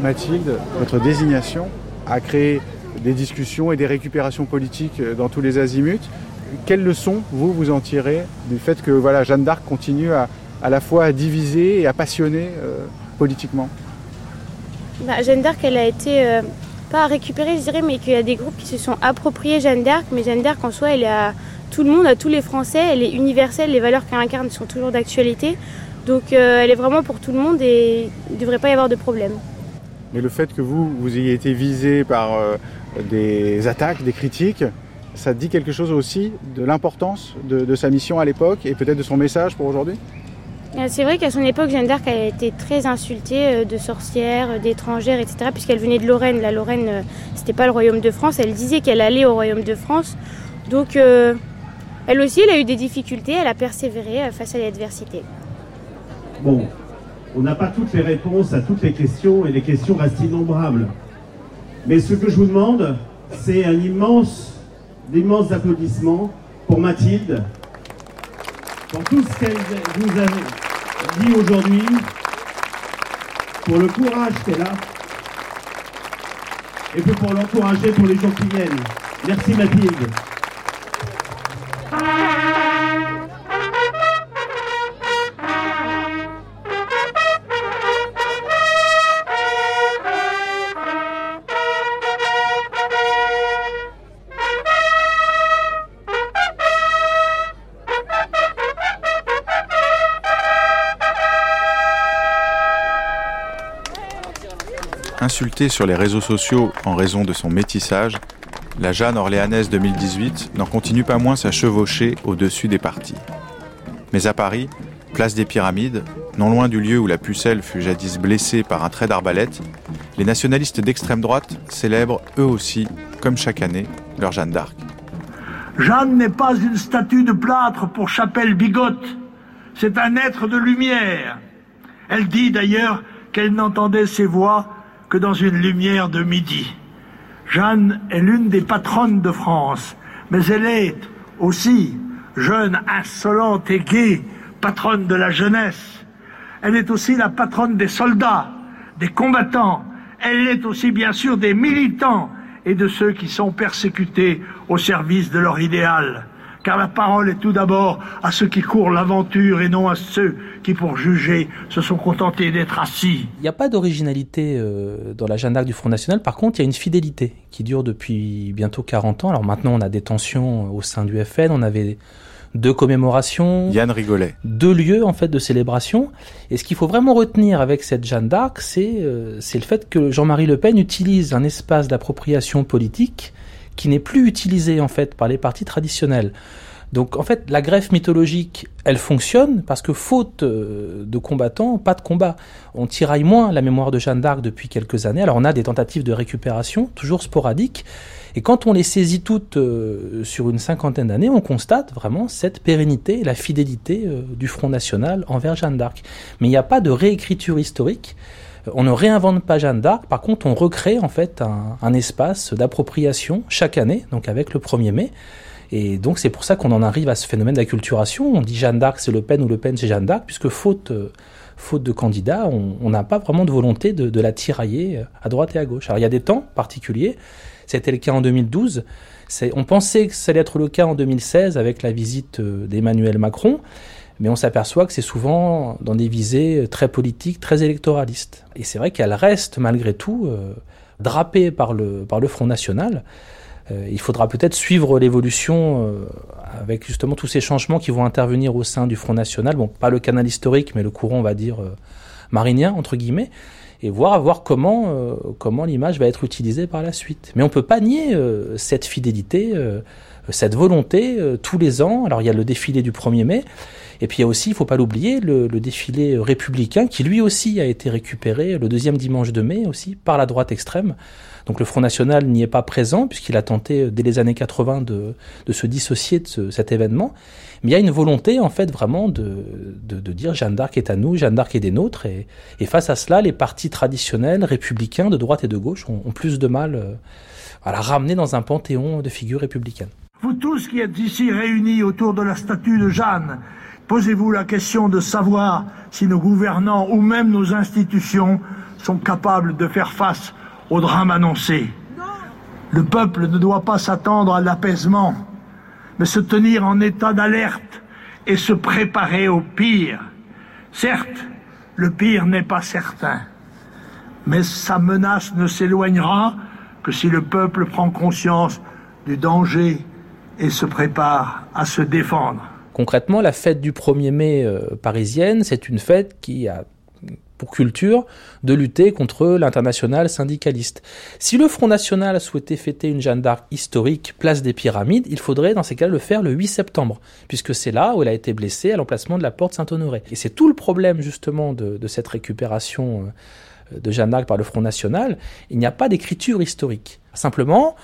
Speaker 1: Mathilde, votre désignation a créé des discussions et des récupérations politiques euh, dans tous les azimuts. Quelles leçons, vous, vous en tirez du fait que voilà, Jeanne d'Arc continue à, à la fois à diviser et à passionner euh, politiquement?
Speaker 26: Bah, Jeanne d'Arc, elle a été euh, pas récupérée, je dirais, mais qu'il y a des groupes qui se sont appropriés Jeanne d'Arc. Mais Jeanne d'Arc, en soi, elle est à tout le monde, à tous les Français. Elle est universelle. Les valeurs qu'elle incarne sont toujours d'actualité. Donc, euh, elle est vraiment pour tout le monde et il ne devrait pas y avoir de problème.
Speaker 1: Mais le fait que vous, vous ayez été visé par des attaques, des critiques, ça dit quelque chose aussi de l'importance de, de sa mission à l'époque et peut-être de son message pour aujourd'hui
Speaker 26: Euh, C'est vrai qu'à son époque, Jeanne d'Arc a été très insultée euh, de sorcières, euh, d'étrangères, etc. Puisqu'elle venait de Lorraine. La Lorraine, c'était pas le royaume de France. Elle disait qu'elle allait au royaume de France. Donc, euh, elle aussi, elle a eu des difficultés. Elle a persévéré face à l'adversité.
Speaker 28: Bon, on n'a pas toutes les réponses à toutes les questions et les questions restent innombrables. Mais ce que je vous demande, c'est un immense, d'immenses applaudissements pour Mathilde, pour tout ce qu'elle vous a dit aujourd'hui, pour le courage qu'elle a, et puis pour l'encourager pour les jours qui viennent. Merci Mathilde.
Speaker 1: Insultée sur les réseaux sociaux en raison de son métissage, la Jeanne orléanaise 2018 n'en continue pas moins sa chevauchée au-dessus des partis. Mais à Paris, place des Pyramides, non loin du lieu où la pucelle fut jadis blessée par un trait d'arbalète, les nationalistes d'extrême droite célèbrent eux aussi, comme chaque année, leur Jeanne d'Arc.
Speaker 22: Jeanne n'est pas une statue de plâtre pour chapelle bigote, c'est un être de lumière. Elle dit d'ailleurs qu'elle n'entendait ses voix que dans une lumière de midi. Jeanne est l'une des patronnes de France, mais elle est aussi jeune, insolente et gaie, patronne de la jeunesse. Elle est aussi la patronne des soldats, des combattants. Elle est aussi bien sûr des militants et de ceux qui sont persécutés au service de leur idéal. Car la parole est tout d'abord à ceux qui courent l'aventure et non à ceux qui, pour juger, se sont contentés d'être assis.
Speaker 29: Il n'y a pas d'originalité euh, dans la Jeanne d'Arc du Front National. Par contre, il y a une fidélité qui dure depuis bientôt 40 ans. Alors maintenant, on a des tensions au sein du FN. On avait deux commémorations.
Speaker 1: Yann rigolait.
Speaker 29: Deux lieux, en fait, de célébration. Et ce qu'il faut vraiment retenir avec cette Jeanne d'Arc, c'est euh, c'est le fait que Jean-Marie Le Pen utilise un espace d'appropriation politique qui n'est plus utilisé, en fait, par les partis traditionnels. Donc en fait, la greffe mythologique, elle fonctionne parce que faute euh, de combattants, pas de combat. On tiraille moins la mémoire de Jeanne d'Arc depuis quelques années. Alors on a des tentatives de récupération, toujours sporadiques. Et quand on les saisit toutes euh, sur une cinquantaine d'années, on constate vraiment cette pérennité la fidélité euh, du Front National envers Jeanne d'Arc. Mais il n'y a pas de réécriture historique. On ne réinvente pas Jeanne d'Arc, par contre on recrée en fait un espace d'appropriation chaque année, donc avec le 1er mai. Et donc c'est pour ça qu'on en arrive à ce phénomène d'acculturation. On dit Jeanne d'Arc c'est Le Pen ou Le Pen c'est Jeanne d'Arc, puisque faute, euh, faute de candidats, on n'a pas vraiment de volonté de, de, la tirailler euh, à droite et à gauche. Alors il y a des temps particuliers. C'était le cas en 2012. On pensait que ça allait être le cas en 2016 avec la visite euh, d'Emmanuel Macron. Mais on s'aperçoit que c'est souvent dans des visées très politiques, très électoralistes. Et c'est vrai qu'elle reste malgré tout euh, drapée par le, par le Front National. Euh, il faudra peut-être suivre l'évolution euh, avec justement tous ces changements qui vont intervenir au sein du Front National. Bon, pas le canal historique, mais le courant, on va dire, euh, marinien, entre guillemets, et voir, voir comment, comment l'image va être utilisée par la suite. Mais on peut pas nier cette fidélité, cette volonté tous les ans. Alors il y a le défilé du 1er mai, et puis il y a aussi, il faut pas l'oublier, le, le, défilé républicain qui lui aussi a été récupéré le deuxième dimanche de mai aussi par la droite extrême. Donc le Front National n'y est pas présent puisqu'il a tenté dès les années 80 de, de se dissocier de ce, cet événement. Mais il y a une volonté en fait vraiment de, de, de dire Jeanne d'Arc est à nous, Jeanne d'Arc est des nôtres. Et, et, face à cela, les partis traditionnels, républicains de droite et de gauche ont, ont plus de mal à la ramener dans un panthéon de figures républicaines.
Speaker 22: Vous tous qui êtes ici réunis autour de la statue de Jeanne, posez-vous la question de savoir si nos gouvernants ou même nos institutions sont capables de faire face au drame annoncé. Le peuple ne doit pas s'attendre à l'apaisement, mais se tenir en état d'alerte et se préparer au pire. Certes, le pire n'est pas certain, mais sa menace ne s'éloignera que si le peuple prend conscience du danger et se prépare à se défendre.
Speaker 29: Concrètement, la fête du 1er mai euh, parisienne, c'est une fête qui a pour culture de lutter contre l'international syndicaliste. Si le Front National souhaitait fêter une Jeanne d'Arc historique place des Pyramides, il faudrait dans ces cas le faire le 8 septembre, puisque c'est là où elle a été blessée à l'emplacement de la porte Saint-Honoré. Et c'est tout le problème justement de, de cette récupération de Jeanne d'Arc par le Front National. Il n'y a pas d'écriture historique. Simplement,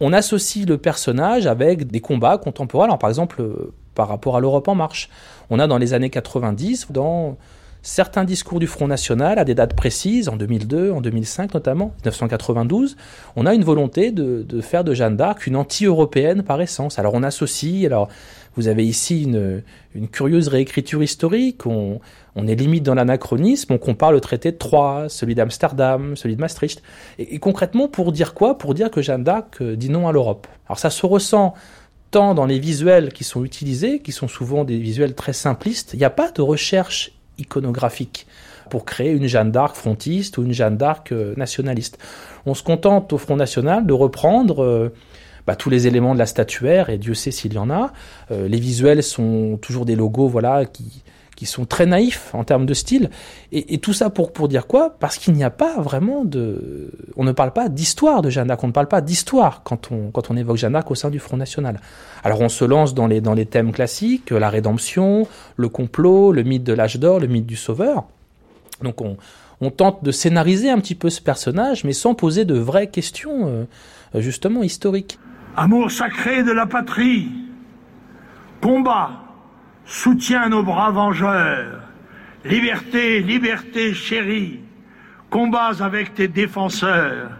Speaker 29: on associe le personnage avec des combats contemporains. Alors par exemple, par rapport à l'Europe en marche, on a dans les années 90, dans certains discours du Front National à des dates précises, en 2002, en 2005 notamment, 1992, on a une volonté de, faire de Jeanne d'Arc une anti-européenne par essence. Alors on associe, alors vous avez ici une, curieuse réécriture historique, on, est limite dans l'anachronisme, on compare le traité de Troyes, celui d'Amsterdam, celui de Maastricht. Et, et, concrètement, pour dire quoi? Pour dire que Jeanne d'Arc dit non à l'Europe. Alors ça se ressent tant dans les visuels qui sont utilisés, qui sont souvent des visuels très simplistes, il n'y a pas de recherche iconographique pour créer une Jeanne d'Arc frontiste ou une Jeanne d'Arc nationaliste. On se contente au Front National de reprendre euh, bah, tous les éléments de la statuaire, et Dieu sait s'il y en a. Euh, les visuels sont toujours des logos voilà, qui, qui sont très naïfs en termes de style. Et, et tout ça pour, pour dire quoi? Parce qu'il n'y a pas vraiment de... On ne parle pas d'histoire de Jeanne d'Arc, on ne parle pas d'histoire quand on, quand on évoque Jeanne d'Arc au sein du Front National. Alors on se lance dans les, dans les thèmes classiques, la rédemption, le complot, le mythe de l'âge d'or, le mythe du sauveur. Donc on, on tente de scénariser un petit peu ce personnage, mais sans poser de vraies questions, euh, justement, historiques.
Speaker 22: Amour sacré de la patrie, combat, soutien nos bras vengeurs, liberté, liberté chérie, combats avec tes défenseurs,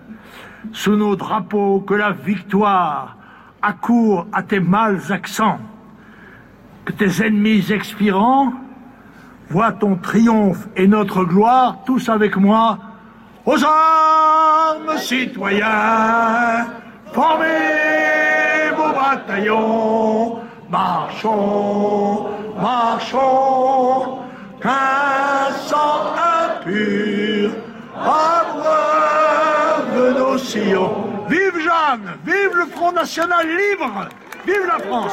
Speaker 22: sous nos drapeaux que la victoire accourt à tes mâles accents, que tes ennemis expirants voient ton triomphe et notre gloire, tous avec moi, aux armes citoyens, formez vos bataillons, marchons, marchons, qu'un sang impur abreuve nos sillons. Vive Jeanne, vive le Front National libre, vive la France.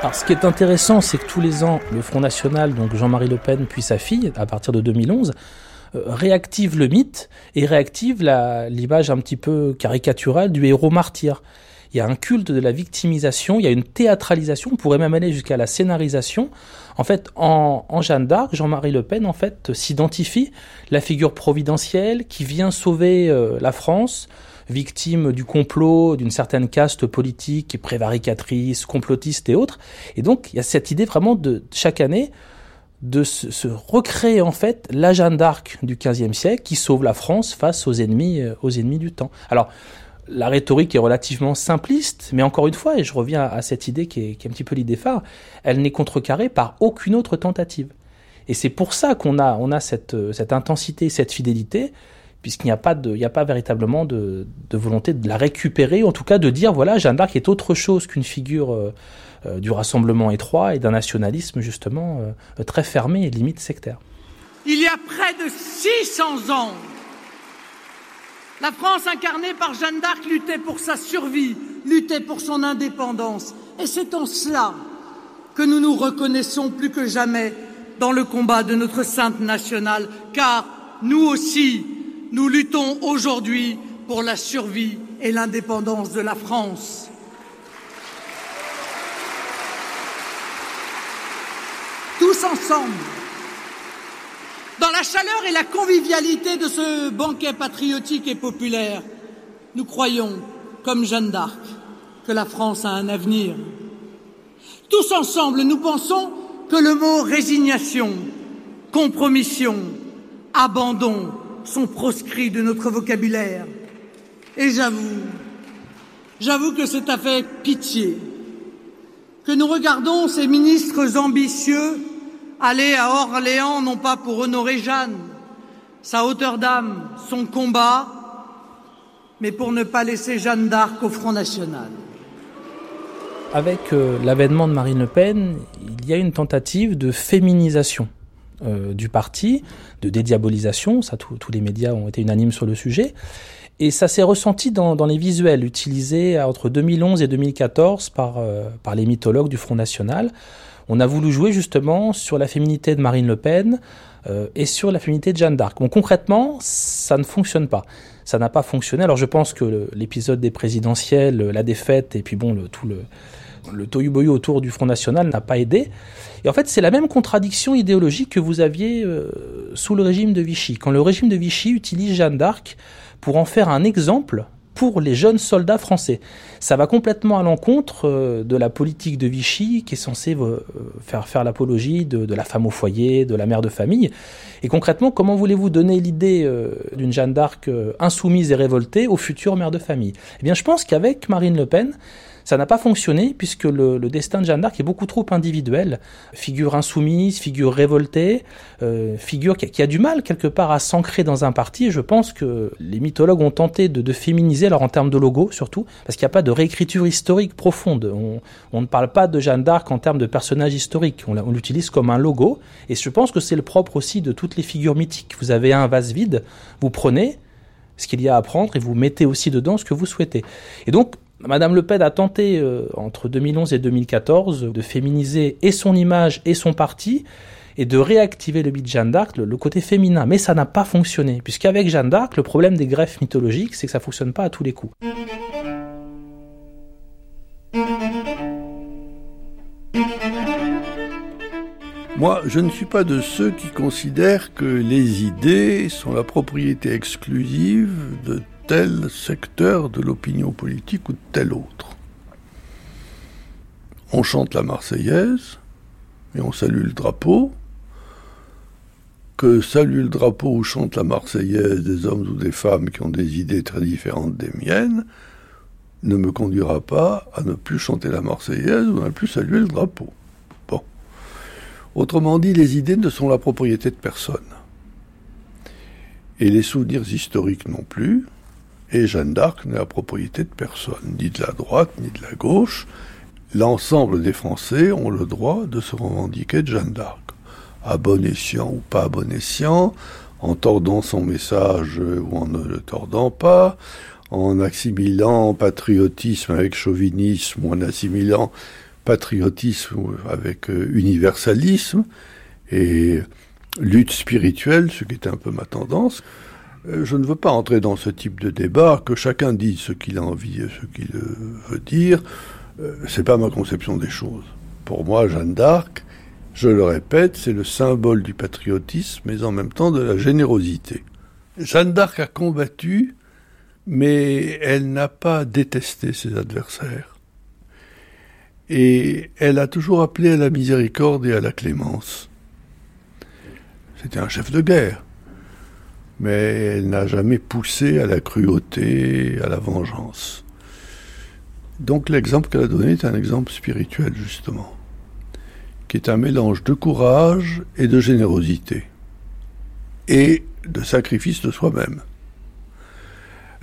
Speaker 29: Alors, ce qui est intéressant, c'est que tous les ans, le Front National, donc Jean-Marie Le Pen, puis sa fille, à partir de 2011, euh, réactive le mythe et réactive l'image un petit peu caricaturale du héros martyr. Il y a un culte de la victimisation, il y a une théâtralisation, on pourrait même aller jusqu'à la scénarisation. En fait, en, Jeanne d'Arc, Jean-Marie Le Pen, en fait, s'identifie la figure providentielle qui vient sauver euh, la France, victime du complot d'une certaine caste politique, prévaricatrice, complotiste et autres. Et donc, il y a cette idée vraiment de chaque année de se, se recréer en fait la Jeanne d'Arc du XVe siècle qui sauve la France face aux ennemis, euh, aux ennemis du temps. Alors, la rhétorique est relativement simpliste, mais encore une fois, et je reviens à cette idée qui est, un petit peu l'idée phare, elle n'est contrecarrée par aucune autre tentative. Et c'est pour ça qu'on a, a cette, intensité, cette fidélité, puisqu'il n'y a pas véritablement de, volonté de la récupérer, en tout cas de dire voilà, Jeanne d'Arc est autre chose qu'une figure euh, euh, du rassemblement étroit et d'un nationalisme justement euh, très fermé et limite sectaire.
Speaker 30: Il y a près de 600 ans, la France incarnée par Jeanne d'Arc luttait pour sa survie, luttait pour son indépendance. Et c'est en cela que nous nous reconnaissons plus que jamais dans le combat de notre sainte nationale, car nous aussi, nous luttons aujourd'hui pour la survie et l'indépendance de la France. Tous ensemble, dans la chaleur et la convivialité de ce banquet patriotique et populaire, nous croyons, comme Jeanne d'Arc, que la France a un avenir. Tous ensemble, nous pensons que le mot résignation, compromission, abandon sont proscrits de notre vocabulaire. Et j'avoue, j'avoue que c'est à fait pitié que nous regardons ces ministres ambitieux aller à Orléans non pas pour honorer Jeanne, sa hauteur d'âme, son combat, mais pour ne pas laisser Jeanne d'Arc au Front National.
Speaker 29: Avec euh, l'avènement de Marine Le Pen, il y a une tentative de féminisation euh, du parti, de dédiabolisation, ça tous les médias ont été unanimes sur le sujet, et ça s'est ressenti dans, les visuels utilisés entre 2011 et 2014 par, euh, par les mythologues du Front National. On a voulu jouer justement sur la féminité de Marine Le Pen euh, et sur la féminité de Jeanne d'Arc. Bon, concrètement, ça ne fonctionne pas. Ça n'a pas fonctionné. Alors je pense que l'épisode des présidentielles, la défaite et puis bon, le, tout le, le tohu-bohu autour du Front National n'a pas aidé. Et en fait, c'est la même contradiction idéologique que vous aviez euh, sous le régime de Vichy. Quand le régime de Vichy utilise Jeanne d'Arc pour en faire un exemple pour les jeunes soldats français. Ça va complètement à l'encontre euh, de la politique de Vichy qui est censée euh, faire, l'apologie de, de, la femme au foyer, de la mère de famille. Et concrètement, comment voulez-vous donner l'idée euh, d'une Jeanne d'Arc insoumise et révoltée aux futures mères de famille? Eh bien, je pense qu'avec Marine Le Pen, ça n'a pas fonctionné puisque le, le, destin de Jeanne d'Arc est beaucoup trop individuel. Figure insoumise, figure révoltée, euh, figure qui a, qui a, du mal quelque part à s'ancrer dans un parti. Je pense que les mythologues ont tenté de, de féminiser, alors en termes de logo surtout, parce qu'il n'y a pas de réécriture historique profonde. On, on, ne parle pas de Jeanne d'Arc en termes de personnage historique. On, on l'utilise comme un logo. Et je pense que c'est le propre aussi de toutes les figures mythiques. Vous avez un vase vide, vous prenez ce qu'il y a à prendre et vous mettez aussi dedans ce que vous souhaitez. Et donc, Madame Le Pen a tenté euh, entre 2011 et 2014 de féminiser et son image et son parti et de réactiver le mythe Jeanne d'Arc, le, le, côté féminin. Mais ça n'a pas fonctionné, puisqu'avec Jeanne d'Arc, le problème des greffes mythologiques, c'est que ça fonctionne pas à tous les coups.
Speaker 17: Moi, je ne suis pas de ceux qui considèrent que les idées sont la propriété exclusive de tel secteur de l'opinion politique ou tel autre. On chante la Marseillaise et on salue le drapeau. Que salue le drapeau ou chante la Marseillaise des hommes ou des femmes qui ont des idées très différentes des miennes ne me conduira pas à ne plus chanter la Marseillaise ou à ne plus saluer le drapeau. Bon. Autrement dit, les idées ne sont la propriété de personne. Et les souvenirs historiques non plus. Et Jeanne d'Arc n'est la propriété de personne, ni de la droite, ni de la gauche. L'ensemble des Français ont le droit de se revendiquer de Jeanne d'Arc, à bon escient ou pas à bon escient, en tordant son message ou en ne le tordant pas, en assimilant patriotisme avec chauvinisme ou en assimilant patriotisme avec universalisme et lutte spirituelle, ce qui est un peu ma tendance. Je ne veux pas entrer dans ce type de débat, que chacun dise ce qu'il a envie, ce qu'il veut dire. C'est pas ma conception des choses. Pour moi, Jeanne d'Arc, je le répète, c'est le symbole du patriotisme, mais en même temps de la générosité. Jeanne d'Arc a combattu, mais elle n'a pas détesté ses adversaires. Et elle a toujours appelé à la miséricorde et à la clémence. C'était un chef de guerre mais elle n'a jamais poussé à la cruauté, à la vengeance. Donc l'exemple qu'elle a donné est un exemple spirituel, justement, qui est un mélange de courage et de générosité, et de sacrifice de soi-même.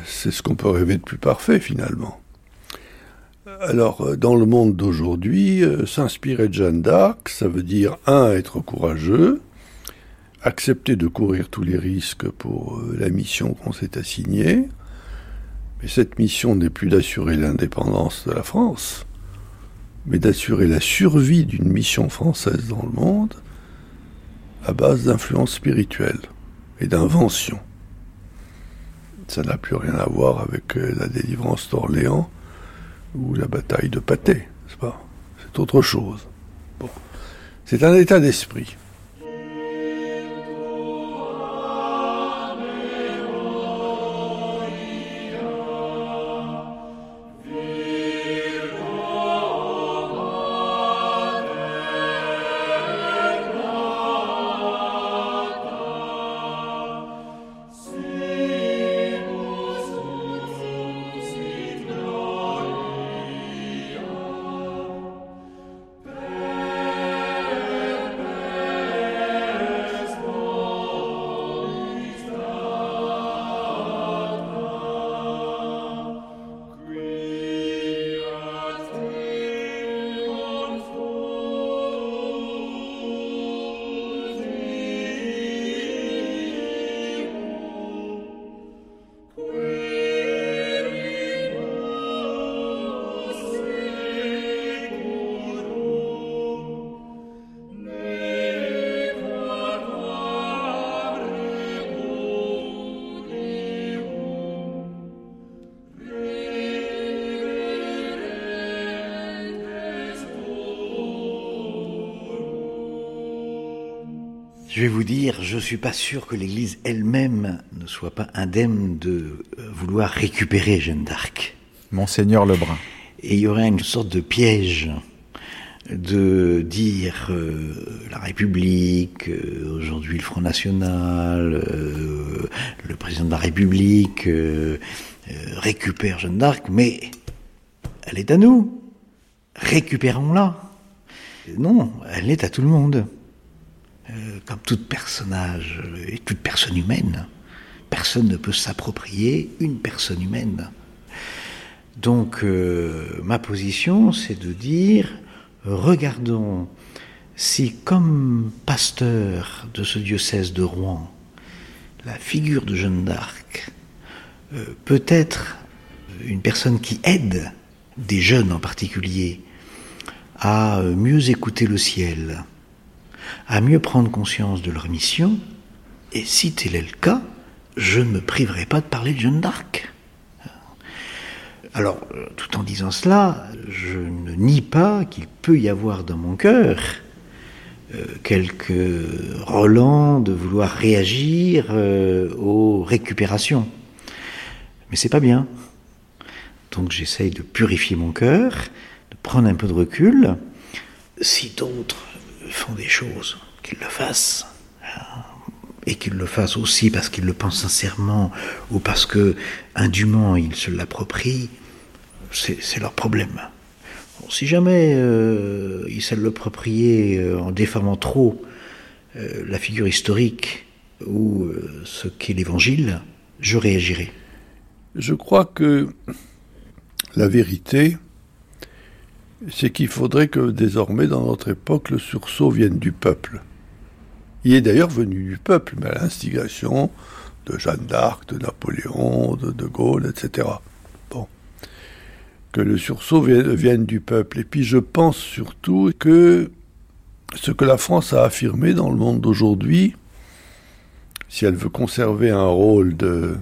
Speaker 17: C'est ce qu'on peut rêver de plus parfait, finalement. Alors, dans le monde d'aujourd'hui, s'inspirer de Jeanne d'Arc, ça veut dire, un, être courageux, accepter de courir tous les risques pour la mission qu'on s'est assignée. Mais cette mission n'est plus d'assurer l'indépendance de la France, mais d'assurer la survie d'une mission française dans le monde à base d'influence spirituelle et d'invention. Ça n'a plus rien à voir avec la délivrance d'Orléans ou la bataille de Patay, pas? C'est autre chose. C'est un état d'esprit.
Speaker 31: Suis pas sûr que l'Église elle-même ne soit pas indemne de vouloir récupérer Jeanne d'Arc.
Speaker 1: Monseigneur Lebrun.
Speaker 31: Et il y aurait une sorte de piège de dire euh, la République, euh, aujourd'hui le Front National, euh, le président de la République récupère Jeanne d'Arc, mais elle est à nous. Récupérons-la. Non, elle est à tout le monde tout personnage et toute personne humaine. Personne ne peut s'approprier une personne humaine. Donc euh, ma position, c'est de dire, regardons si comme pasteur de ce diocèse de Rouen, la figure de Jeanne d'Arc euh, peut être une personne qui aide des jeunes en particulier, à mieux écouter le ciel, à mieux prendre conscience de leur mission, et si tel est le cas, je ne me priverai pas de parler de Jeanne d'Arc. Alors, tout en disant cela, je ne nie pas qu'il peut y avoir dans mon cœur euh, quelques relents de vouloir réagir euh, aux récupérations. Mais c'est pas bien. Donc j'essaye de purifier mon cœur, de prendre un peu de recul. Si d'autres font des choses, qu'ils le fassent. Et qu'ils le fassent aussi parce qu'ils le pensent sincèrement ou parce que indûment ils se l'approprient, c'est leur problème. si jamais euh, ils se l'approprier euh, en déformant trop euh, la figure historique ou ce qu'est l'évangile, je réagirai.
Speaker 17: Je crois que la vérité, c'est qu'il faudrait que désormais, dans notre époque, le sursaut vienne du peuple. Il est d'ailleurs venu du peuple, mais à l'instigation de Jeanne d'Arc, de Napoléon, de De Gaulle, etc. Bon. Que le sursaut vienne, du peuple. Et puis je pense surtout que ce que la France a affirmé dans le monde d'aujourd'hui, si elle veut conserver un rôle de,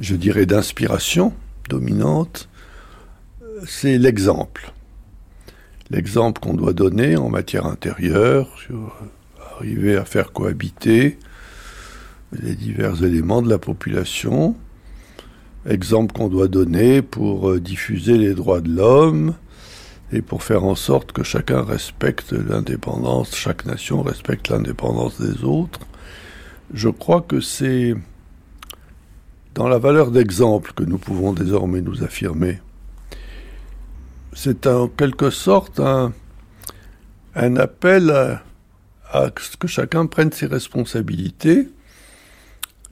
Speaker 17: je dirais, d'inspiration dominante, c'est l'exemple. L'exemple qu'on doit donner en matière intérieure, sur arriver à faire cohabiter les divers éléments de la population. Exemple qu'on doit donner pour euh, diffuser les droits de l'homme et pour faire en sorte que chacun respecte l'indépendance, chaque nation respecte l'indépendance des autres. Je crois que c'est dans la valeur d'exemple que nous pouvons désormais nous affirmer. C'est en quelque sorte un, appel à, à ce que chacun prenne ses responsabilités.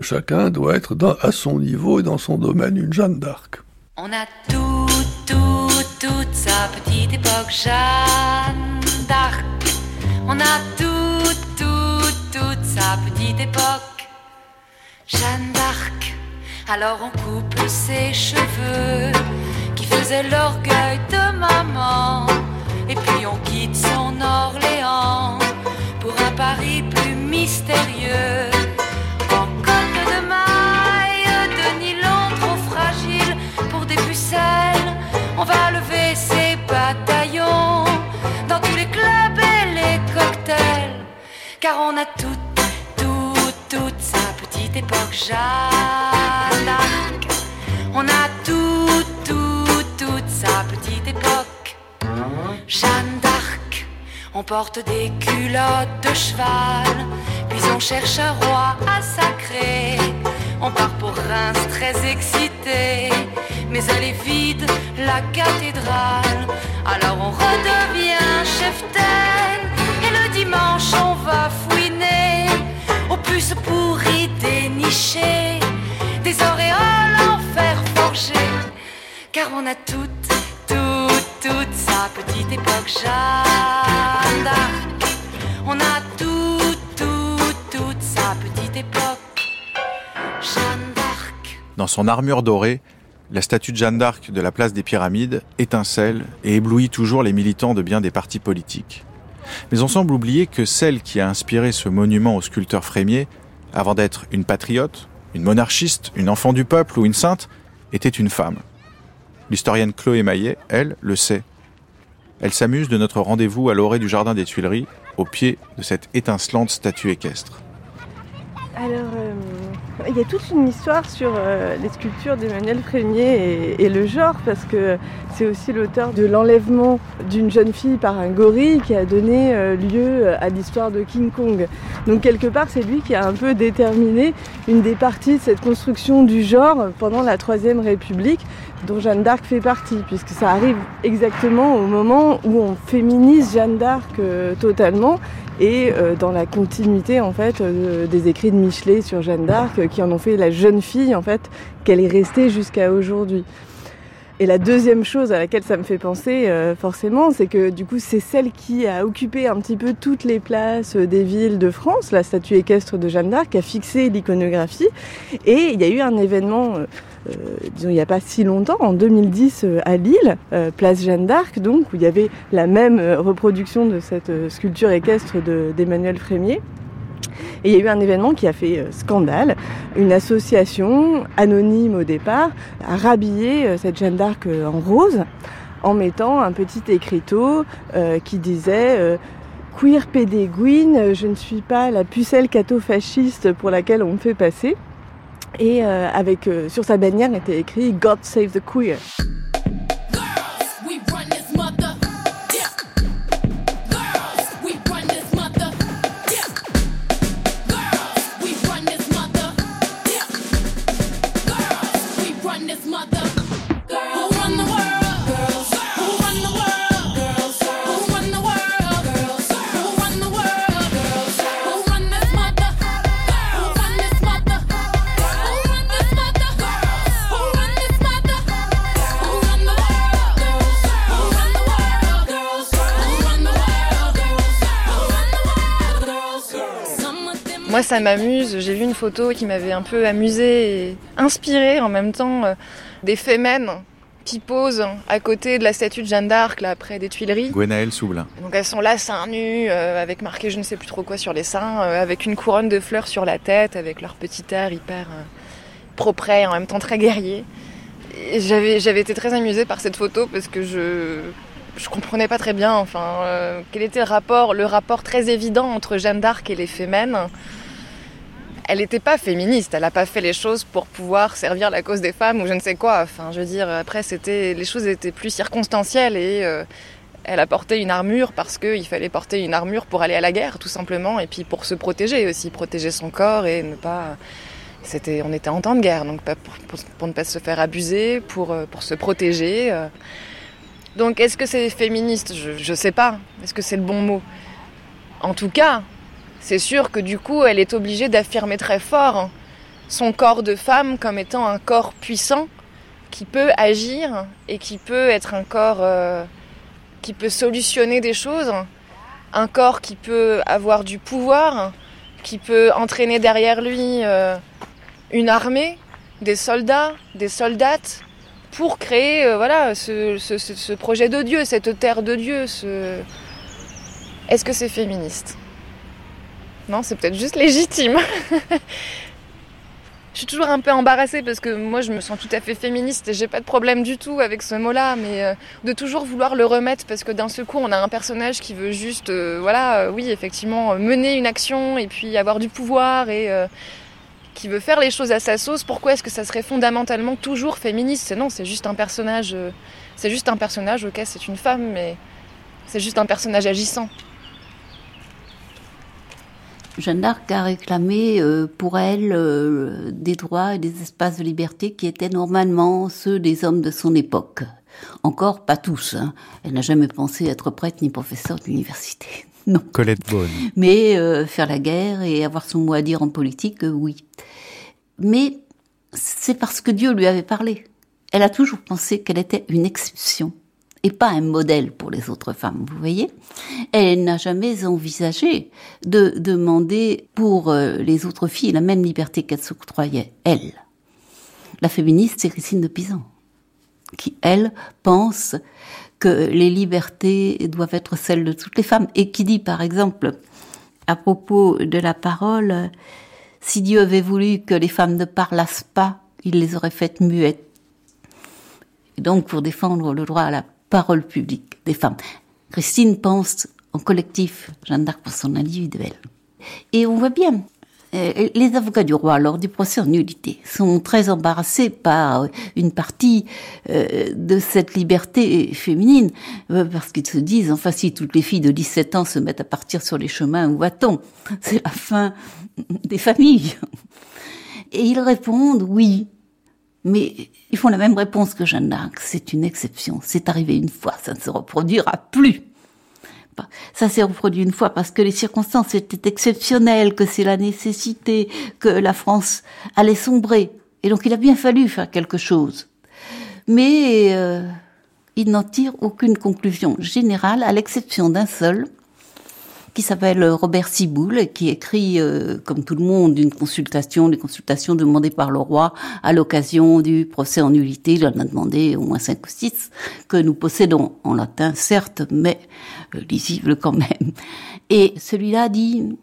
Speaker 17: Chacun doit être à son niveau et dans son domaine une Jeanne d'Arc.
Speaker 32: On a tout, tout, toute sa petite époque Jeanne d'Arc. On a tout, tout, toute sa petite époque Jeanne d'Arc. Alors on coupe ses cheveux qui faisaient l'orgueil de maman. Et puis on quitte son Orléans pour un Paris plus mystérieux. En colle de maille, de nylon trop fragile pour des pucelles, on va lever ses bataillons dans tous les clubs et les cocktails. Car on a toute, toute, toute sa petite époque Jeanne On porte des culottes de cheval, puis on cherche un roi à sacrer. On part pour Reims très excité, mais elle est vide, la cathédrale. Alors on redevient cheftaine, et le dimanche on va fouiner aux puces pourries dénicher des auréoles en fer forgé, car on a toute, toute, toute sa petite époque Jeanne Jeanne d'Arc.
Speaker 1: Dans son armure dorée, la statue de Jeanne d'Arc de la place des Pyramides étincelle et éblouit toujours les militants de bien des partis politiques. Mais on semble oublier que celle qui a inspiré ce monument au sculpteur Frémier, avant d'être une patriote, une monarchiste, une enfant du peuple ou une sainte, était une femme. L'historienne Chloé Maillet, elle, le sait. Elle s'amuse de notre rendez-vous à l'orée du Jardin des Tuileries, au pied de cette étincelante statue équestre.
Speaker 33: Alors, euh, il y a toute une histoire sur euh, les sculptures d'Emmanuel Frémier et, le genre, parce que c'est aussi l'auteur de l'enlèvement d'une jeune fille par un gorille qui a donné euh, lieu à l'histoire de King Kong. Donc quelque part, c'est lui qui a un peu déterminé une des parties de cette construction du genre pendant la Troisième République, dont Jeanne d'Arc fait partie, puisque ça arrive exactement au moment où on féminise Jeanne d'Arc euh, totalement et euh, dans la continuité en fait euh, des écrits de Michelet sur Jeanne d'Arc qui en ont fait la jeune fille en fait qu'elle est restée jusqu'à aujourd'hui. Et la deuxième chose à laquelle ça me fait penser forcément, c'est que du coup c'est celle qui a occupé un petit peu toutes les places des villes de France, la statue équestre de Jeanne d'Arc a fixé l'iconographie et il y a eu un événement disons, il n'y a pas si longtemps, en 2010 à Lille, place Jeanne d'Arc, donc, où il y avait la même reproduction de cette sculpture équestre d'Emmanuel Frémier. Et il y a eu un événement qui a fait scandale. Une association anonyme au départ a rhabillé cette Jeanne d'Arc en rose en mettant un petit écriteau qui disait Queer pédéguine, je ne suis pas la pucelle catho-fasciste pour laquelle on me fait passer. Et euh, avec euh, sur sa bannière était écrit God save the queer.
Speaker 34: Moi, ça m'amuse. J'ai vu une photo qui m'avait un peu amusée et inspirée en même temps euh, des fémènes qui posent à côté de la statue de Jeanne d'Arc, là, près des Tuileries.
Speaker 1: Gwenaëlle Soublin.
Speaker 34: Donc elles sont là, seins nus, euh, avec marqué je ne sais plus trop quoi sur les seins, euh, avec une couronne de fleurs sur la tête, avec leur petit air hyper propre et en même temps très guerrier. J'avais, j'avais été très amusée par cette photo parce que je, je comprenais pas très bien, enfin, quel était le rapport, le rapport très évident entre Jeanne d'Arc et les fémènes elle n'était pas féministe, elle n'a pas fait les choses pour pouvoir servir la cause des femmes ou je ne sais quoi. Enfin, je veux dire, après, c'était, les choses étaient plus circonstancielles et euh, elle a porté une armure parce qu'il fallait porter une armure pour aller à la guerre, tout simplement, et puis pour se protéger aussi, protéger son corps et ne pas. C'était, on était en temps de guerre, donc pour, ne pas se faire abuser, pour, euh, pour se protéger. Euh. Donc, est-ce que c'est féministe? Je ne sais pas. Est-ce que c'est le bon mot? En tout cas, c'est sûr que du coup, elle est obligée d'affirmer très fort son corps de femme comme étant un corps puissant qui peut agir et qui peut être un corps euh, qui peut solutionner des choses, un corps qui peut avoir du pouvoir, qui peut entraîner derrière lui euh, une armée, des soldats, des soldates, pour créer euh, voilà ce, projet de Dieu, cette terre de Dieu. Est-ce que c'est féministe? Non, c'est peut-être juste légitime. <laughs> je suis toujours un peu embarrassée parce que moi je me sens tout à fait féministe et j'ai pas de problème du tout avec ce mot-là, mais euh, de toujours vouloir le remettre parce que d'un seul coup on a un personnage qui veut juste, euh, voilà, euh, oui, effectivement, mener une action et puis avoir du pouvoir et qui veut faire les choses à sa sauce. Pourquoi est-ce que ça serait fondamentalement toujours féministe? Non, c'est juste un personnage, c'est juste un personnage, ok, c'est une femme, mais c'est juste un personnage agissant.
Speaker 12: Jeanne d'Arc a réclamé euh, pour elle euh, des droits et des espaces de liberté qui étaient normalement ceux des hommes de son époque. Encore pas tous. Hein. Elle n'a jamais pensé être prêtre ni professeur d'université. <laughs> Non.
Speaker 1: Colette Bonne.
Speaker 12: Mais euh, faire la guerre et avoir son mot à dire en politique, oui. Mais c'est parce que Dieu lui avait parlé. Elle a toujours pensé qu'elle était une exception et pas un modèle pour les autres femmes, vous voyez. Elle n'a jamais envisagé de demander pour euh, les autres filles la même liberté qu'elle s'octroyait, elle. La féministe, c'est Christine de Pisan, qui, elle, pense que les libertés doivent être celles de toutes les femmes, et qui dit, par exemple, à propos de la parole, si Dieu avait voulu que les femmes ne parlassent pas, il les aurait faites muettes. Et donc, pour défendre le droit à la parole publique des femmes. Christine pense en collectif, Jeanne d'Arc pour son individuel. Et on voit bien, euh, les avocats du roi, lors du procès en nullité, sont très embarrassés par une partie euh, de cette liberté féminine, euh, parce qu'ils se disent, enfin, si toutes les filles de 17 ans se mettent à partir sur les chemins, où va-t-on? C'est la fin des familles. Et ils répondent, oui, mais ils font la même réponse que Jeanne d'Arc. C'est une exception. C'est arrivé une fois. Ça ne se reproduira plus. Ça s'est reproduit une fois parce que les circonstances étaient exceptionnelles, que c'est la nécessité, que la France allait sombrer. Et donc il a bien fallu faire quelque chose. Mais euh, il n'en tire aucune conclusion générale, à l'exception d'un seul, qui s'appelle Robert Ciboule qui écrit, euh, comme tout le monde, une consultation, des consultations demandées par le roi à l'occasion du procès en nullité. Il en a demandé au moins cinq ou six que nous possédons en latin, certes, mais euh, lisible quand même. Et celui-là dit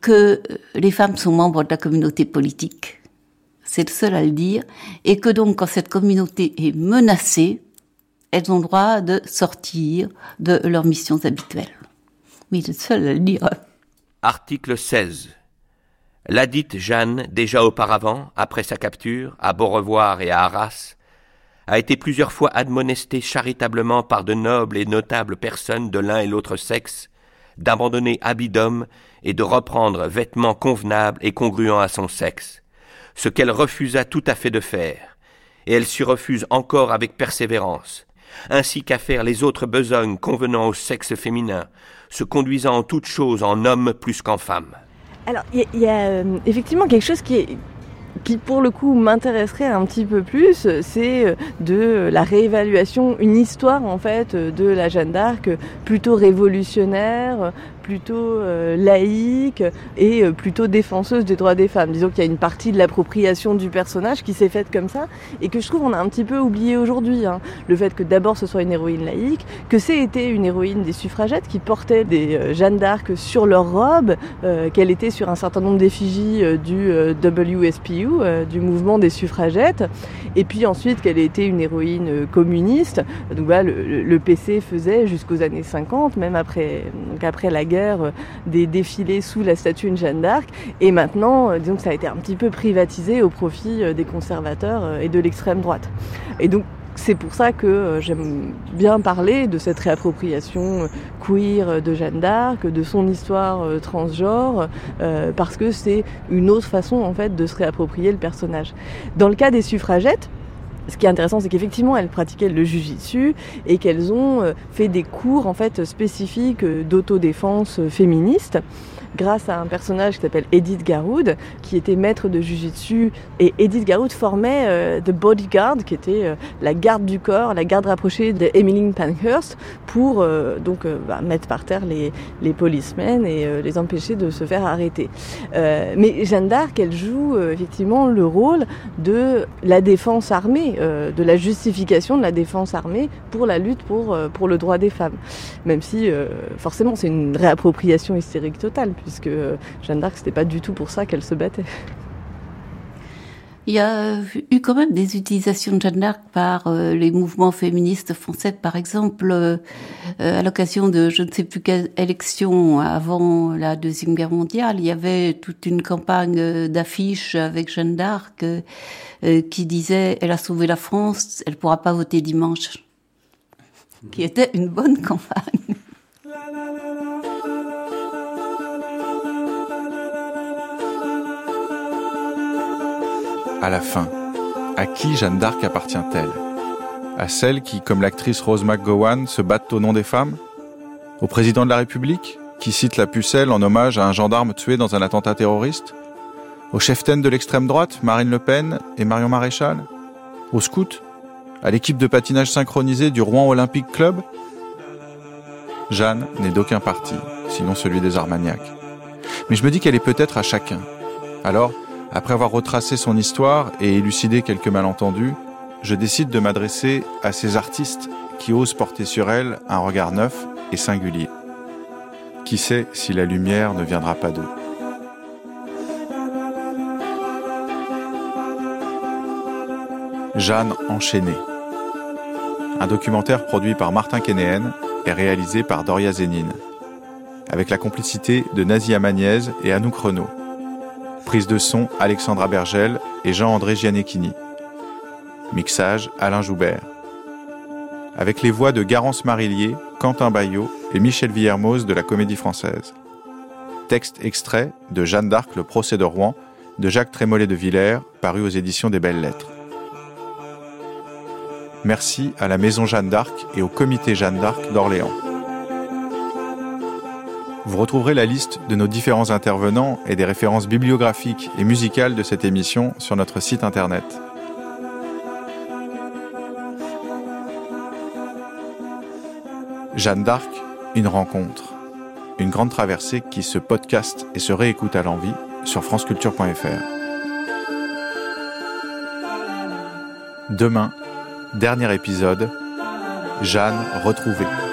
Speaker 12: que les femmes sont membres de la communauté politique. C'est le seul à le dire. Et que donc, quand cette communauté est menacée, elles ont le droit de sortir de leurs missions habituelles.
Speaker 35: Article 16. La dite Jeanne, déjà auparavant, après sa capture, à Beaurevoir et à Arras, a été plusieurs fois admonestée charitablement par de nobles et notables personnes de l'un et l'autre sexe d'abandonner habit d'homme et de reprendre vêtements convenables et congruents à son sexe, ce qu'elle refusa tout à fait de faire, et elle s'y refuse encore avec persévérance, ainsi qu'à faire les autres besognes convenant au sexe féminin, se conduisant en toutes choses en homme plus qu'en femme.
Speaker 33: Alors, il y, a euh, effectivement quelque chose qui qui pour le coup m'intéresserait un petit peu plus, c'est euh, de la réévaluation, une histoire en fait de la Jeanne d'Arc plutôt révolutionnaire, plutôt euh, laïque et euh, plutôt défenseuse des droits des femmes. Disons qu'il y a une partie de l'appropriation du personnage qui s'est faite comme ça et que je trouve on a un petit peu oublié aujourd'hui. Hein. Le fait que d'abord ce soit une héroïne laïque, que été une héroïne des suffragettes qui portait des euh, Jeanne d'Arc sur leur robe, qu'elle était sur un certain nombre d'effigies du WSPU, du mouvement des suffragettes, et puis ensuite qu'elle ait été une héroïne communiste. Donc voilà, le, le PC faisait jusqu'aux années 50, même après, donc après la guerre euh, des défilés sous la statue de Jeanne d'Arc. Et maintenant, euh, disons que ça a été un petit peu privatisé au profit euh, des conservateurs et de l'extrême droite. Et donc, c'est pour ça que j'aime bien parler de cette réappropriation queer de Jeanne d'Arc, de son histoire transgenre, parce que c'est une autre façon en fait de se réapproprier le personnage. Dans le cas des suffragettes, ce qui est intéressant, c'est qu'effectivement, elles pratiquaient le jujitsu et qu'elles ont euh, fait des cours en fait spécifiques euh, d'autodéfense euh, féministe grâce à un personnage qui s'appelle Edith Garoud, qui était maître de jujitsu. Et Edith Garoud formait The Bodyguard, qui était la garde du corps, la garde rapprochée de Pankhurst, pour donc bah, mettre par terre les, les policemen et les empêcher de se faire arrêter. mais Jeanne d'Arc, elle joue effectivement le rôle de la défense armée, de la justification de la défense armée pour la lutte pour, pour le droit des femmes. Même si, forcément, c'est une réappropriation hystérique totale puisque Jeanne d'Arc, c'était pas du tout pour ça qu'elle se battait.
Speaker 12: Il y a eu quand même des utilisations de Jeanne d'Arc par euh, les mouvements féministes français, par exemple, euh, euh, à l'occasion de je ne sais plus quelle élection avant la Deuxième Guerre mondiale, il y avait toute une campagne d'affiches avec Jeanne d'Arc qui disait « Elle a sauvé la France, elle pourra pas voter dimanche », qui était une bonne campagne.
Speaker 1: À la fin, à qui Jeanne d'Arc appartient-elle? À celle qui, comme l'actrice Rose McGowan, se battent au nom des femmes? Au président de la République, qui cite la pucelle en hommage à un gendarme tué dans un attentat terroriste? Au chef-ten de l'extrême droite, Marine Le Pen et Marion Maréchal? Au scout? À l'équipe de patinage synchronisé du Rouen Olympique Club? Jeanne n'est d'aucun parti, sinon celui des Armagnacs. Mais je me dis qu'elle est peut-être à chacun. Alors, après avoir retracé son histoire et élucidé quelques malentendus, je décide de m'adresser à ces artistes qui osent porter sur elle un regard neuf et singulier. Qui sait si la lumière ne viendra pas d'eux Jeanne enchaînée. Un documentaire produit par Martin Kénéen et réalisé par Doria Zénine, avec la complicité de Nazi Amagnez et Anouk Renault. Prise de son Alexandra Bergel et Jean-André Gianecchini. Mixage Alain Joubert. Avec les voix de Garance Marillier, Quentin Bayot et Michel Villermoz de la Comédie Française. Texte extrait de Jeanne d'Arc, le procès de Rouen, de Jacques Trémollet de Villers, paru aux éditions des Belles Lettres. Merci à la Maison Jeanne d'Arc et au Comité Jeanne d'Arc d'Orléans. Vous retrouverez la liste de nos différents intervenants et des références bibliographiques et musicales de cette émission sur notre site internet. Jeanne d'Arc, une rencontre. une grande traversée qui se podcast et se réécoute à l'envie sur franceculture.fr. Demain, dernier épisode, Jeanne retrouvée.